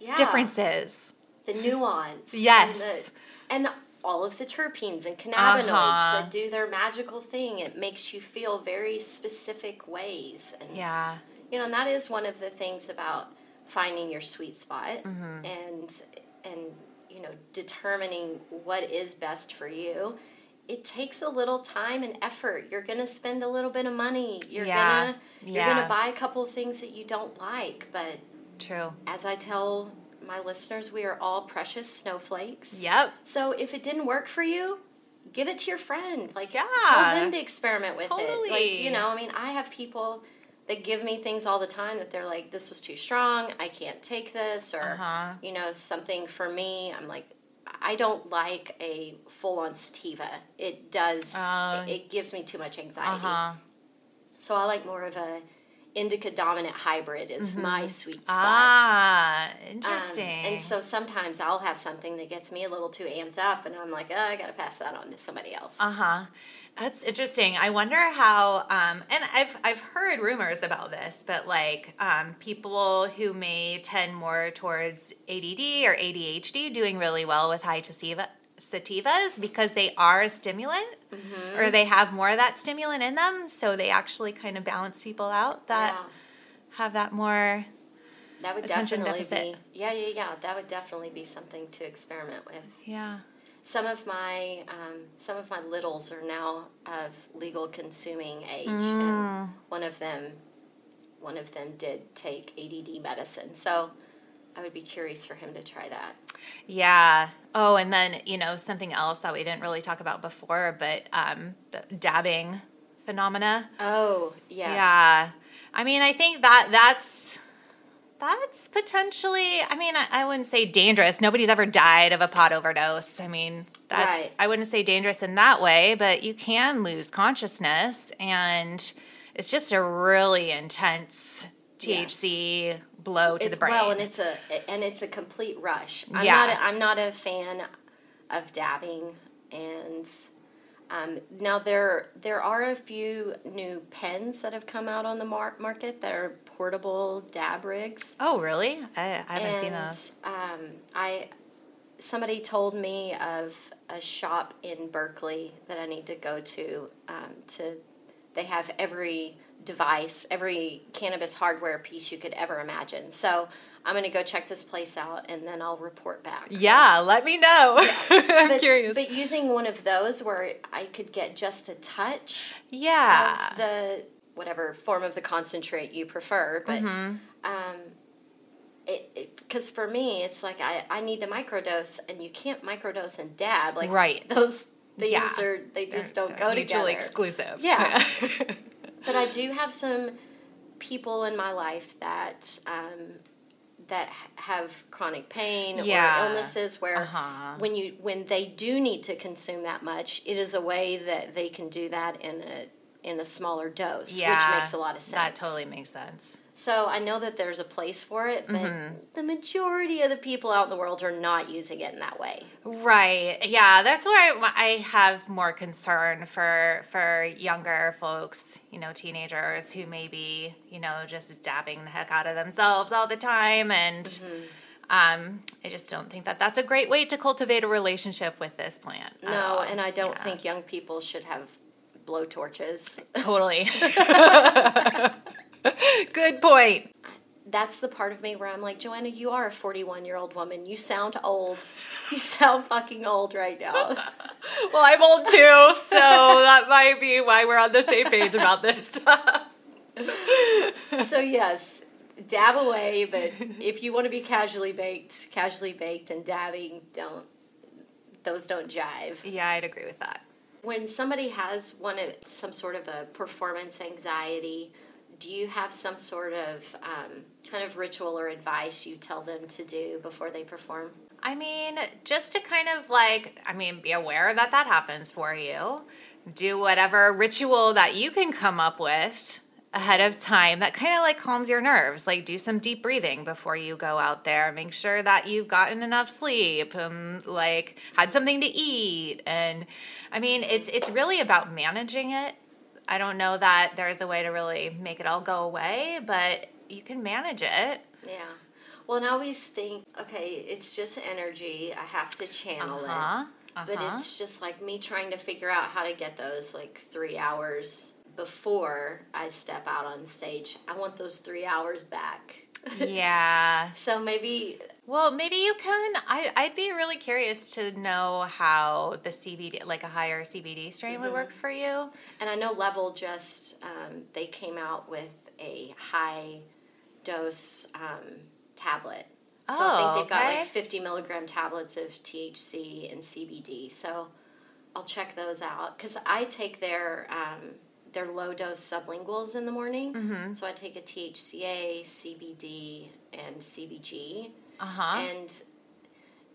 Speaker 1: Yeah.
Speaker 3: differences.
Speaker 1: the nuance.
Speaker 3: Yes.
Speaker 1: And, the, and all of the terpenes and cannabinoids
Speaker 3: Uh-huh.
Speaker 1: that do their magical thing. It makes you feel very specific ways. And,
Speaker 3: Yeah.
Speaker 1: you know, and that is one of the things about finding your sweet spot
Speaker 3: Mm-hmm.
Speaker 1: and, and, you know, determining what is best for you. It takes a little time and effort. You're going to spend a little bit of money. You're
Speaker 3: Yeah.
Speaker 1: to you're
Speaker 3: Yeah.
Speaker 1: to buy a couple of things that you don't like, but
Speaker 3: True.
Speaker 1: as I tell my listeners, we are all precious snowflakes.
Speaker 3: Yep.
Speaker 1: So if it didn't work for you, give it to your friend. Like
Speaker 3: Yeah.
Speaker 1: tell them to experiment with it. Like, you know, I mean, I have people that give me things all the time that they're like, this was too strong, I can't take this, or
Speaker 3: Uh-huh.
Speaker 1: you know, something for me. I'm like, I don't like a full on sativa. It does
Speaker 3: Uh,
Speaker 1: it, it gives me too much anxiety.
Speaker 3: Uh huh.
Speaker 1: So I like more of a indica dominant hybrid is my sweet spot.
Speaker 3: Ah,
Speaker 1: Um,
Speaker 3: interesting.
Speaker 1: and so sometimes I'll have something that gets me a little too amped up, and I'm like, oh, I got to pass that on to somebody else.
Speaker 3: Uh huh. That's interesting. I wonder how. Um, and I've I've heard rumors about this, but like um, people who may tend more towards ADD or ADHD doing really well with high sativa sativas because they are a stimulant
Speaker 1: Mm-hmm.
Speaker 3: or they have more of that stimulant in them so they actually kind of balance people out that
Speaker 1: yeah,
Speaker 3: have that more
Speaker 1: that would
Speaker 3: attention
Speaker 1: definitely
Speaker 3: deficit.
Speaker 1: be. Yeah, yeah, yeah. That would definitely be something to experiment with.
Speaker 3: yeah
Speaker 1: Some of my um, some of my littles are now of legal consuming age,
Speaker 3: Mm.
Speaker 1: and one of them one of them did take ADD medicine. So I would be curious for him to try that.
Speaker 3: Yeah. Oh, and then, you know, something else that we didn't really talk about before, but um, the dabbing phenomena.
Speaker 1: Oh, yes.
Speaker 3: Yeah. I mean, I think that that's that's potentially I mean, I, I wouldn't say dangerous. Nobody's ever died of a pot overdose. I mean, that's
Speaker 1: Right.
Speaker 3: I wouldn't say dangerous in that way, but you can lose consciousness and it's just a really intense THC blow to
Speaker 1: it's,
Speaker 3: the brain.
Speaker 1: Well, and it's a and it's a complete rush. I'm
Speaker 3: Yeah.
Speaker 1: not a, I'm not a fan of dabbing, and um, now there there are a few new pens that have come out on the mar- market that are portable dab rigs.
Speaker 3: oh, really? I, I haven't seen those.
Speaker 1: Um, I somebody told me of a shop in Berkeley that I need to go to. Um, to they have every device, every cannabis hardware piece you could ever imagine. So I'm going to go check this place out, and then I'll report back.
Speaker 3: Yeah, let me know. I'm
Speaker 1: But,
Speaker 3: curious.
Speaker 1: but using one of those where I could get just a touch
Speaker 3: yeah.
Speaker 1: of the whatever form of the concentrate you prefer, but
Speaker 3: Mm-hmm.
Speaker 1: um, it because for me it's like I, I need to microdose and you can't microdose and dab like
Speaker 3: Right.
Speaker 1: those things
Speaker 3: Yeah.
Speaker 1: are they just don't
Speaker 3: They're
Speaker 1: go
Speaker 3: mutually
Speaker 1: together.
Speaker 3: exclusive.
Speaker 1: Yeah. But I do have some people in my life that um, that have chronic pain
Speaker 3: Yeah.
Speaker 1: or illnesses where
Speaker 3: Uh-huh.
Speaker 1: when you when they do need to consume that much, it is a way that they can do that in a in a smaller dose,
Speaker 3: yeah.
Speaker 1: which makes a lot of sense.
Speaker 3: That totally makes sense.
Speaker 1: So I know that there's a place for it, but
Speaker 3: Mm-hmm.
Speaker 1: the majority of the people out in the world are not using it in that way.
Speaker 3: Right. Yeah, that's where I, I have more concern for for younger folks, you know, teenagers who may be, you know, just dabbing the heck out of themselves all the time and um, I just don't think that that's a great way to cultivate a relationship with this plant.
Speaker 1: No, and I don't
Speaker 3: Yeah.
Speaker 1: think young people should have blow torches.
Speaker 3: totally. Good point.
Speaker 1: that's the part of me where I'm like, Joanna, you are a 41 year old woman. You sound old. You sound fucking old right now.
Speaker 3: Well, I'm old too, so that might be why we're on the same page about this stuff.
Speaker 1: so, yes, dab away, but if you want to be casually baked, casually baked and dabbing, don't, those don't jive.
Speaker 3: Yeah, I'd agree with that.
Speaker 1: When somebody has one of some sort of a performance anxiety, do you have some sort of um, kind of ritual or advice you tell them to do before they perform?
Speaker 3: I mean, just to kind of like, I mean, be aware that that happens for you. Do whatever ritual that you can come up with ahead of time that kind of like calms your nerves. Like, do some deep breathing before you go out there. Make sure that you've gotten enough sleep and like had something to eat. And I mean, it's it's really about managing it. I don't know that there's a way to really make it all go away, but you can manage it.
Speaker 1: Yeah. Well, and I always think, okay, it's just energy. I have to channel
Speaker 3: Uh-huh.
Speaker 1: it. But
Speaker 3: Uh-huh.
Speaker 1: it's just like me trying to figure out how to get those like three hours before I step out on stage. I want those three hours back.
Speaker 3: yeah.
Speaker 1: So maybe,
Speaker 3: Well, maybe you can. I, I'd be really curious to know how the CBD, like a higher CBD strain, would work for you.
Speaker 1: and I know Level just, um, they came out with a high dose um, tablet. So I
Speaker 3: Oh,
Speaker 1: think they've got like 50 milligram tablets of THC and CBD. So I'll check those out because I take their um, their low dose sublinguals in the morning.
Speaker 3: Mm-hmm.
Speaker 1: So I take a THCA, CBD, and CBG.
Speaker 3: Uh huh.
Speaker 1: And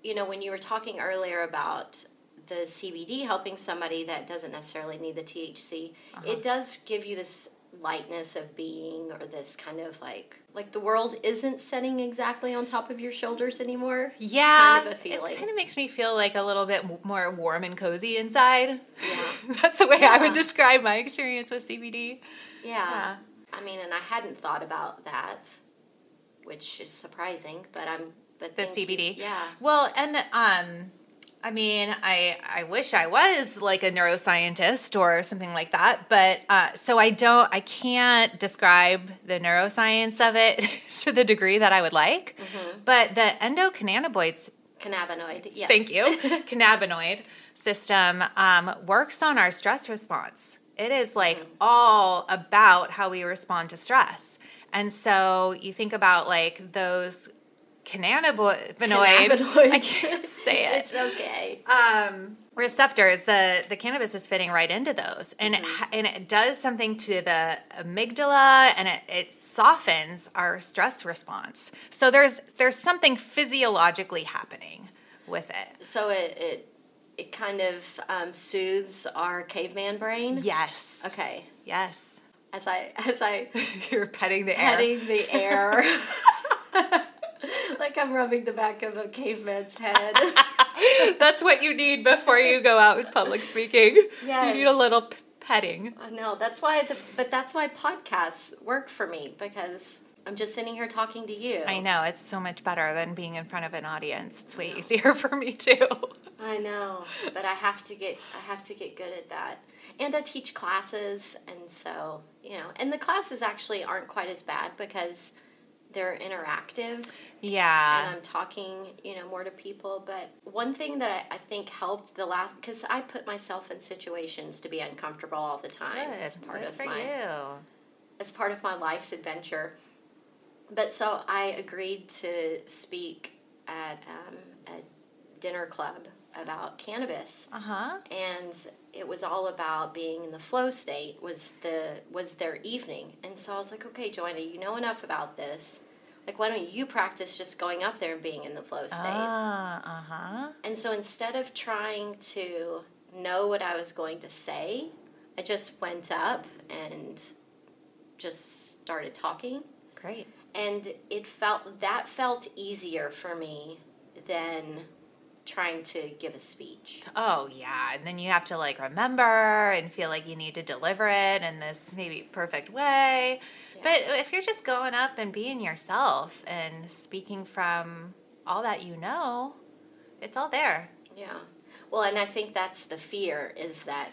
Speaker 1: you know, when you were talking earlier about the CBD helping somebody that doesn't necessarily need the THC,
Speaker 3: Uh-huh.
Speaker 1: it does give you this lightness of being or this kind of like like the world isn't setting exactly on top of your shoulders anymore.
Speaker 3: Yeah,
Speaker 1: kind of a feeling.
Speaker 3: It kind of makes me feel like a little bit more warm and cozy inside.
Speaker 1: Yeah.
Speaker 3: That's the way I would describe my experience with CBD.
Speaker 1: Yeah.
Speaker 3: Yeah.
Speaker 1: I mean, and I hadn't thought about that, which is surprising, but I'm but
Speaker 3: The
Speaker 1: thank you.
Speaker 3: CBD.
Speaker 1: Yeah.
Speaker 3: Well, and um, I mean, I I wish I was like a neuroscientist or something like that, but uh, so I don't. I can't describe the neuroscience of it to the degree that I would like.
Speaker 1: Mm-hmm.
Speaker 3: But the endocannabinoids
Speaker 1: Cannabinoid. Yes.
Speaker 3: Thank you. Cannabinoid system um, works on our stress response. It is like all about how we respond to stress. And so you think about like those cannabinoid.
Speaker 1: Cannabinoids.
Speaker 3: I can't say it
Speaker 1: it's okay.
Speaker 3: um, receptors, the the cannabis is fitting right into those, and it,
Speaker 1: Mm-hmm.
Speaker 3: ha- and it does something to the amygdala, and it, it softens our stress response. So there's there's something physiologically happening with it.
Speaker 1: So it it it kind of um, soothes our caveman brain.
Speaker 3: Yes.
Speaker 1: Okay.
Speaker 3: Yes.
Speaker 1: As I as I
Speaker 3: You're petting the air.
Speaker 1: petting the air. like I'm rubbing the back of a caveman's head.
Speaker 3: That's what you need before you go out in public speaking. You need a little petting.
Speaker 1: Uh, I know that's why, the, but that's why podcasts work for me because I'm just sitting here talking to you.
Speaker 3: I know it's so much better than being in front of an audience. It's way easier for me too.
Speaker 1: I know, but I have to get I have to get good at that. And I teach classes, and so you know, and the classes actually aren't quite as bad because they're interactive
Speaker 3: Yeah.
Speaker 1: and I'm talking, you know, more to people. But one thing that I, I think helped the last because I put myself in situations to be uncomfortable all the time as part
Speaker 3: Good
Speaker 1: of my
Speaker 3: you.
Speaker 1: as part of my life's adventure. But so I agreed to speak at um, a dinner club about cannabis,
Speaker 3: Uh huh.
Speaker 1: and it was all about being in the flow state. Was the was their evening, and so I was like, okay, Joanna, you know enough about this. Like, why don't you practice just going up there and being in the flow state?
Speaker 3: Ah, uh huh.
Speaker 1: And so instead of trying to know what I was going to say, I just went up and just started talking.
Speaker 3: Great.
Speaker 1: And it felt that felt easier for me than trying to give a speech.
Speaker 3: Oh yeah, and then you have to like remember and feel like you need to deliver it in this maybe perfect way. But if you're just going up and being yourself and speaking from all that you know, it's all there.
Speaker 1: Yeah. Well, and I think that's the fear is that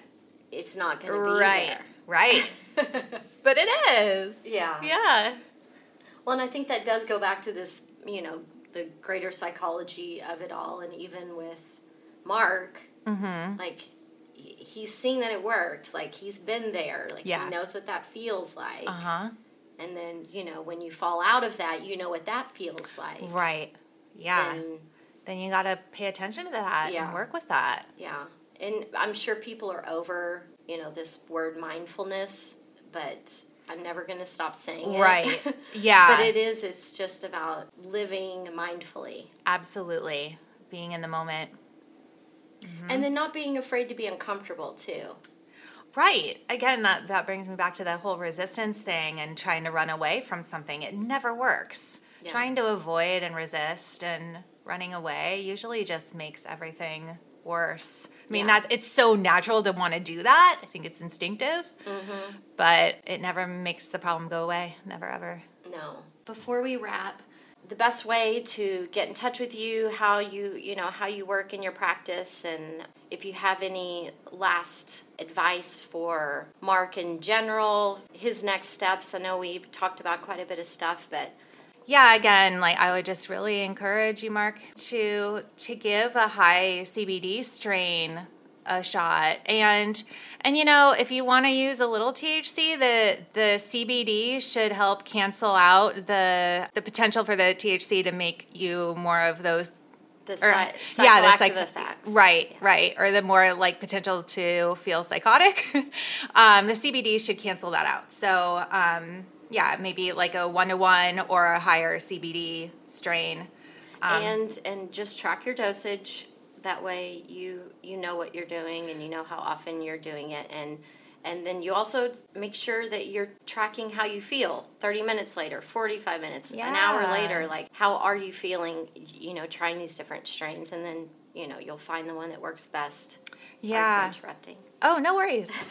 Speaker 1: it's not going to be
Speaker 3: Right.
Speaker 1: there.
Speaker 3: Right. but it is.
Speaker 1: Yeah.
Speaker 3: Yeah.
Speaker 1: Well, and I think that does go back to this, you know, the greater psychology of it all, and even with Mark,
Speaker 3: Mm-hmm.
Speaker 1: like he's seen that it worked. Like he's been there. Like
Speaker 3: Yeah.
Speaker 1: he knows what that feels like.
Speaker 3: Uh huh.
Speaker 1: And then you know when you fall out of that, you know what that feels like.
Speaker 3: Right. Yeah.
Speaker 1: And
Speaker 3: then you got to pay attention to that
Speaker 1: Yeah.
Speaker 3: and work with that.
Speaker 1: yeah, and I'm sure people are over you know this word mindfulness, but I'm never going to stop saying it.
Speaker 3: Right. Yeah.
Speaker 1: but it is. It's just about living mindfully.
Speaker 3: Absolutely. Being in the moment. Mm-hmm.
Speaker 1: and then not being afraid to be uncomfortable too
Speaker 3: Right. Again, that, that brings me back to that whole resistance thing and trying to run away from something. It never works.
Speaker 1: Yeah.
Speaker 3: Trying to avoid and resist and running away usually just makes everything worse. I mean,
Speaker 1: Yeah.
Speaker 3: that it's so natural to want to do that. I think it's instinctive,
Speaker 1: Mm-hmm.
Speaker 3: but it never makes the problem go away. Never ever.
Speaker 1: no before we wrap the best way to get in touch with you how you you know how you work in your practice and if you have any last advice for mark in general his next steps i know we've talked about quite a bit of stuff but
Speaker 3: Yeah, again, like I would just really encourage you, Mark, to to give a high CBD strain a shot. And and you know, if you want to use a little THC, the the CBD should help cancel out the the potential for the THC to make you more of those
Speaker 1: the
Speaker 3: or-
Speaker 1: psy-
Speaker 3: yeah, the psych-
Speaker 1: effects
Speaker 3: Right, right. Or the more like potential to feel psychotic. um, the CBD should cancel that out. So, um, yeah, maybe like a one to one or a higher CBD strain. Um,
Speaker 1: and and just track your dosage. That way you you know what you're doing and you know how often you're doing it. And and then you also make sure that you're tracking how you feel. 30 minutes later 45 minutes an hour later like how are you feeling you know trying these different strains. And then you know you'll find the one that works best Sorry
Speaker 3: Yeah.
Speaker 1: for interrupting
Speaker 3: Oh, no worries.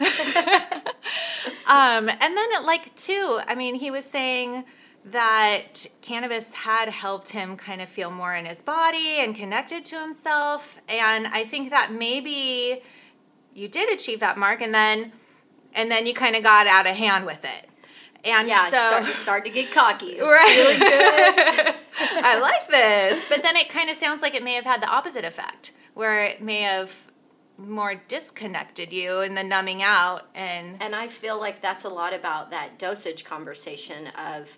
Speaker 3: um, and then, like, too, I mean, he was saying that cannabis had helped him kind of feel more in his body and connected to himself. And I think that maybe you did achieve that mark, and then and then you kind of got out of hand with it. And
Speaker 1: yeah
Speaker 3: so,
Speaker 1: start, start to get cocky It was
Speaker 3: Right. I like this. But then it kind of sounds like it may have had the opposite effect, where it may have more disconnected you and the numbing out and
Speaker 1: And I feel like that's a lot about that dosage conversation of,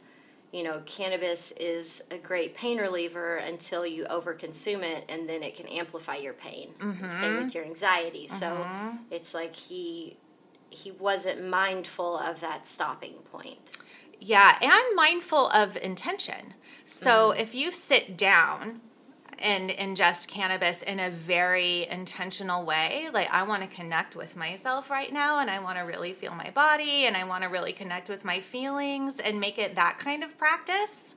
Speaker 1: you know, cannabis is a great pain reliever until you overconsume it and then it can amplify your pain. Mm-hmm. Same with your anxiety. So mm-hmm. it's like he he wasn't mindful of that stopping point.
Speaker 3: yeah, and I'm mindful of intention. So
Speaker 1: Mm.
Speaker 3: if you sit down and ingest cannabis in a very intentional way, like I want to connect with myself right now and I want to really feel my body and I want to really connect with my feelings and make it that kind of practice,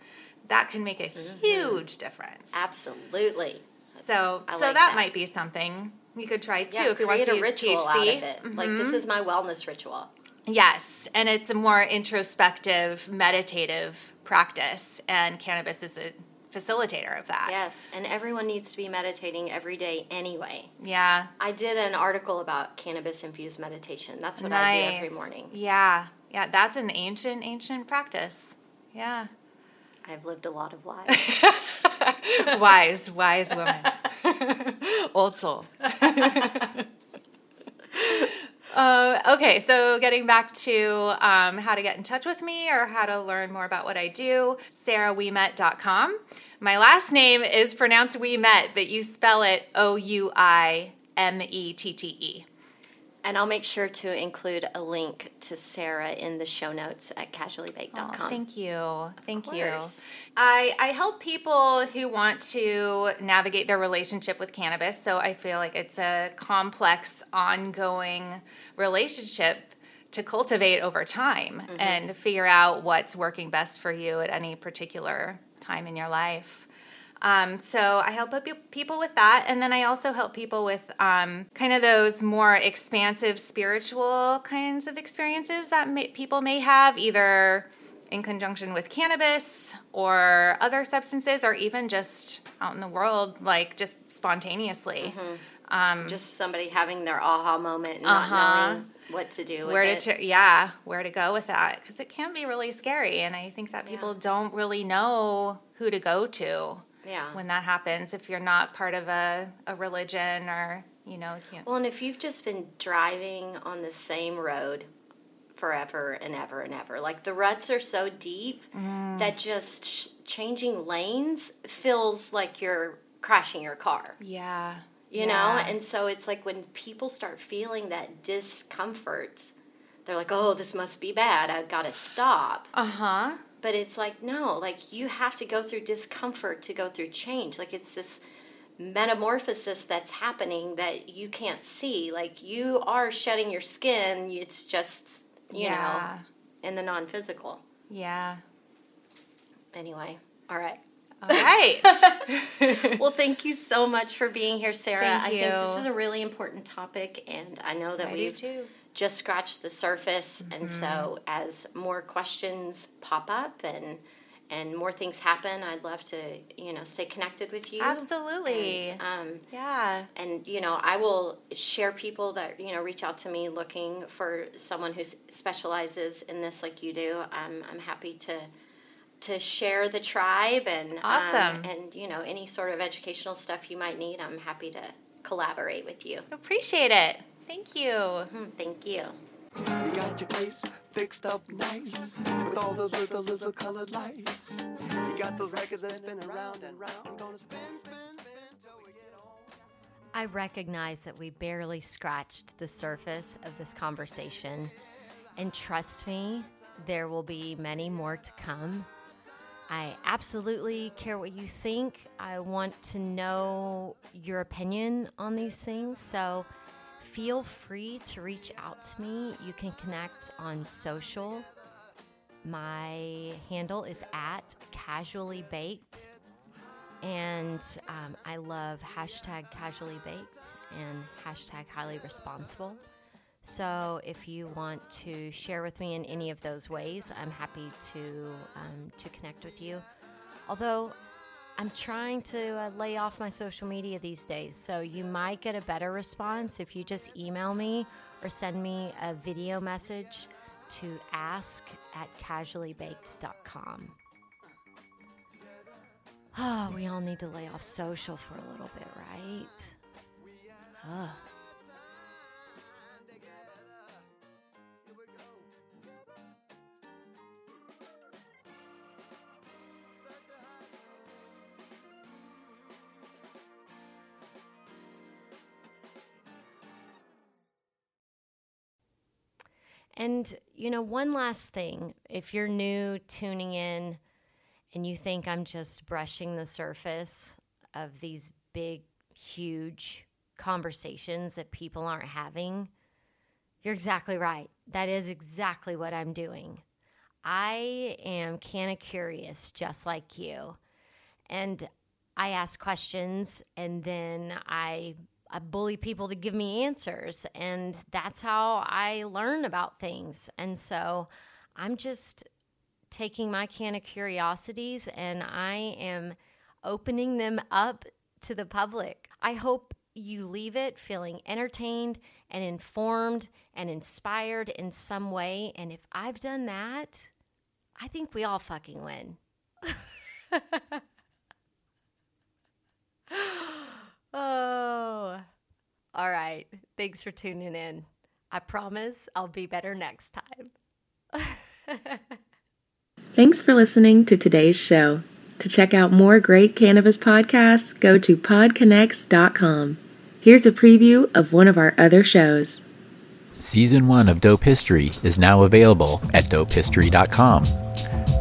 Speaker 3: that can make a
Speaker 1: Mm-hmm.
Speaker 3: huge difference.
Speaker 1: Absolutely.
Speaker 3: So,
Speaker 1: I
Speaker 3: so
Speaker 1: like
Speaker 3: that,
Speaker 1: that.
Speaker 3: might be something you could try too
Speaker 1: Yeah,
Speaker 3: if you want to
Speaker 1: a
Speaker 3: use
Speaker 1: ritual
Speaker 3: THC.
Speaker 1: out of it. Like this
Speaker 3: Mm-hmm.
Speaker 1: is my wellness ritual.
Speaker 3: Yes, and it's a more introspective, meditative practice, and cannabis is a facilitator of that.
Speaker 1: Yes, and everyone needs to be meditating every day anyway.
Speaker 3: Yeah.
Speaker 1: I did an article about cannabis infused meditation. That's what
Speaker 3: nice.
Speaker 1: I do every morning.
Speaker 3: Yeah, yeah, that's an ancient, ancient practice. Yeah,
Speaker 1: I've lived a lot of lives.
Speaker 3: wise, wise woman, old soul. Uh, okay, so getting back to um, how to get in touch with me or how to learn more about what I do, sarahouimette.com. My last name is pronounced We Met, but you spell it O U I M E T T E.
Speaker 1: and I'll make sure to include a link to Sarah in the show notes at casuallybaked.com.
Speaker 3: Oh, thank you. Thank you. I, I help people who want to navigate their relationship with cannabis. So I feel like it's a complex, ongoing relationship to cultivate over time mm-hmm. and figure out what's working best for you at any particular time in your life. Um, so I help people with that, and then I also help people with um, kind of those more expansive spiritual kinds of experiences that may, people may have, either in conjunction with cannabis or other substances, or even just out in the world, like just spontaneously.
Speaker 1: Just somebody having their aha moment and not
Speaker 3: Uh-huh.
Speaker 1: knowing what to do with
Speaker 3: where
Speaker 1: it.
Speaker 3: to tur- yeah where to go with that because it can be really scary and i think that people
Speaker 1: Yeah.
Speaker 3: don't really know who to go to
Speaker 1: Yeah.
Speaker 3: when that happens if you're not part of a, a religion or you know can't
Speaker 1: Well, and if you've just been driving on the same road forever and ever and ever, like the ruts are so deep
Speaker 3: Mm.
Speaker 1: that just sh- changing lanes feels like you're crashing your car,
Speaker 3: yeah
Speaker 1: you know? And so it's like when people start feeling that discomfort, they're like, oh, this must be bad. I've got to stop.
Speaker 3: uh-huh
Speaker 1: But it's like, no, like you have to go through discomfort to go through change. Like it's this metamorphosis that's happening that you can't see. Like you are shedding your skin, it's just, you
Speaker 3: Yeah.
Speaker 1: know, in the non physical.
Speaker 3: yeah
Speaker 1: Anyway, all right.
Speaker 3: all right
Speaker 1: Well, thank you so much for being here, Sarah. I think this is a really important topic, and I know that
Speaker 3: I do
Speaker 1: we've. Just scratched the surface.
Speaker 3: Mm-hmm.
Speaker 1: And so, as more questions pop up and and more things happen, I'd love to you know stay connected with you.
Speaker 3: Absolutely.
Speaker 1: And, um,
Speaker 3: yeah
Speaker 1: and you know, I will share people that you know reach out to me looking for someone who specializes in this, like you do. I'm I'm happy to to share the tribe and um,
Speaker 3: Awesome.
Speaker 1: and you know any sort of educational stuff you might need. I'm happy to collaborate with you.
Speaker 3: appreciate it thank you
Speaker 1: Mm, Thank you.
Speaker 2: You got your place fixed up nice with all those little, little colored lights. You got those records that spin around and round. Gonna spin, spin, spin till we get home.
Speaker 1: I recognize that we barely scratched the surface of this conversation. And trust me, there will be many more to come. I absolutely care what you think. I want to know your opinion on these things. So feel free to reach out to me. You can connect on social. My handle is at casually baked. And um, I love hashtag casually baked and hashtag highly responsible. So if you want to share with me in any of those ways, I'm happy to um, to connect with you. Although I'm trying to uh, lay off my social media these days, so you might get a better response if you just email me or send me a video message to ask at casuallybaked.com. Oh, we all need to lay off social for a little bit, right? Ugh. And, you know, one last thing if you're new tuning in and you think I'm just brushing the surface of these big, huge conversations that people aren't having, you're exactly right. That is exactly what I'm doing. I am kind of curious, just like you. And I ask questions and then I, I bully people to give me answers. And that's how I learn about things. And so I'm just taking my can of curiosities and I am opening them up to the public. I hope you leave it feeling entertained and informed and inspired in some way. And if I've done that, I think we all fucking win. oh, all right. Thanks for tuning in. I promise I'll be better next time.
Speaker 4: Thanks for listening to today's show. To check out more great cannabis podcasts, go to podconnects.com. Here's a preview of one of our other shows.
Speaker 5: Season 1 of Dope History is now available at dopehistory.com.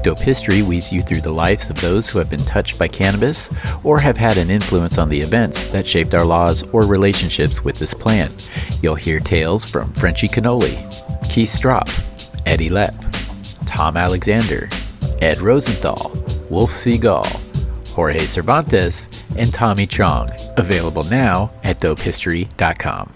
Speaker 5: Dope History weaves you through the lives of those who have been touched by cannabis or have had an influence on the events that shaped our laws or relationships with this plant. You'll hear tales from Frenchy Cannoli, Keith Stroup, Eddy Lepp, Tom Alexander, Ed Rosenthal, Wolf Seagal, Jorge Cervantes, and Tommy Chong. Available now at dopehistory.com.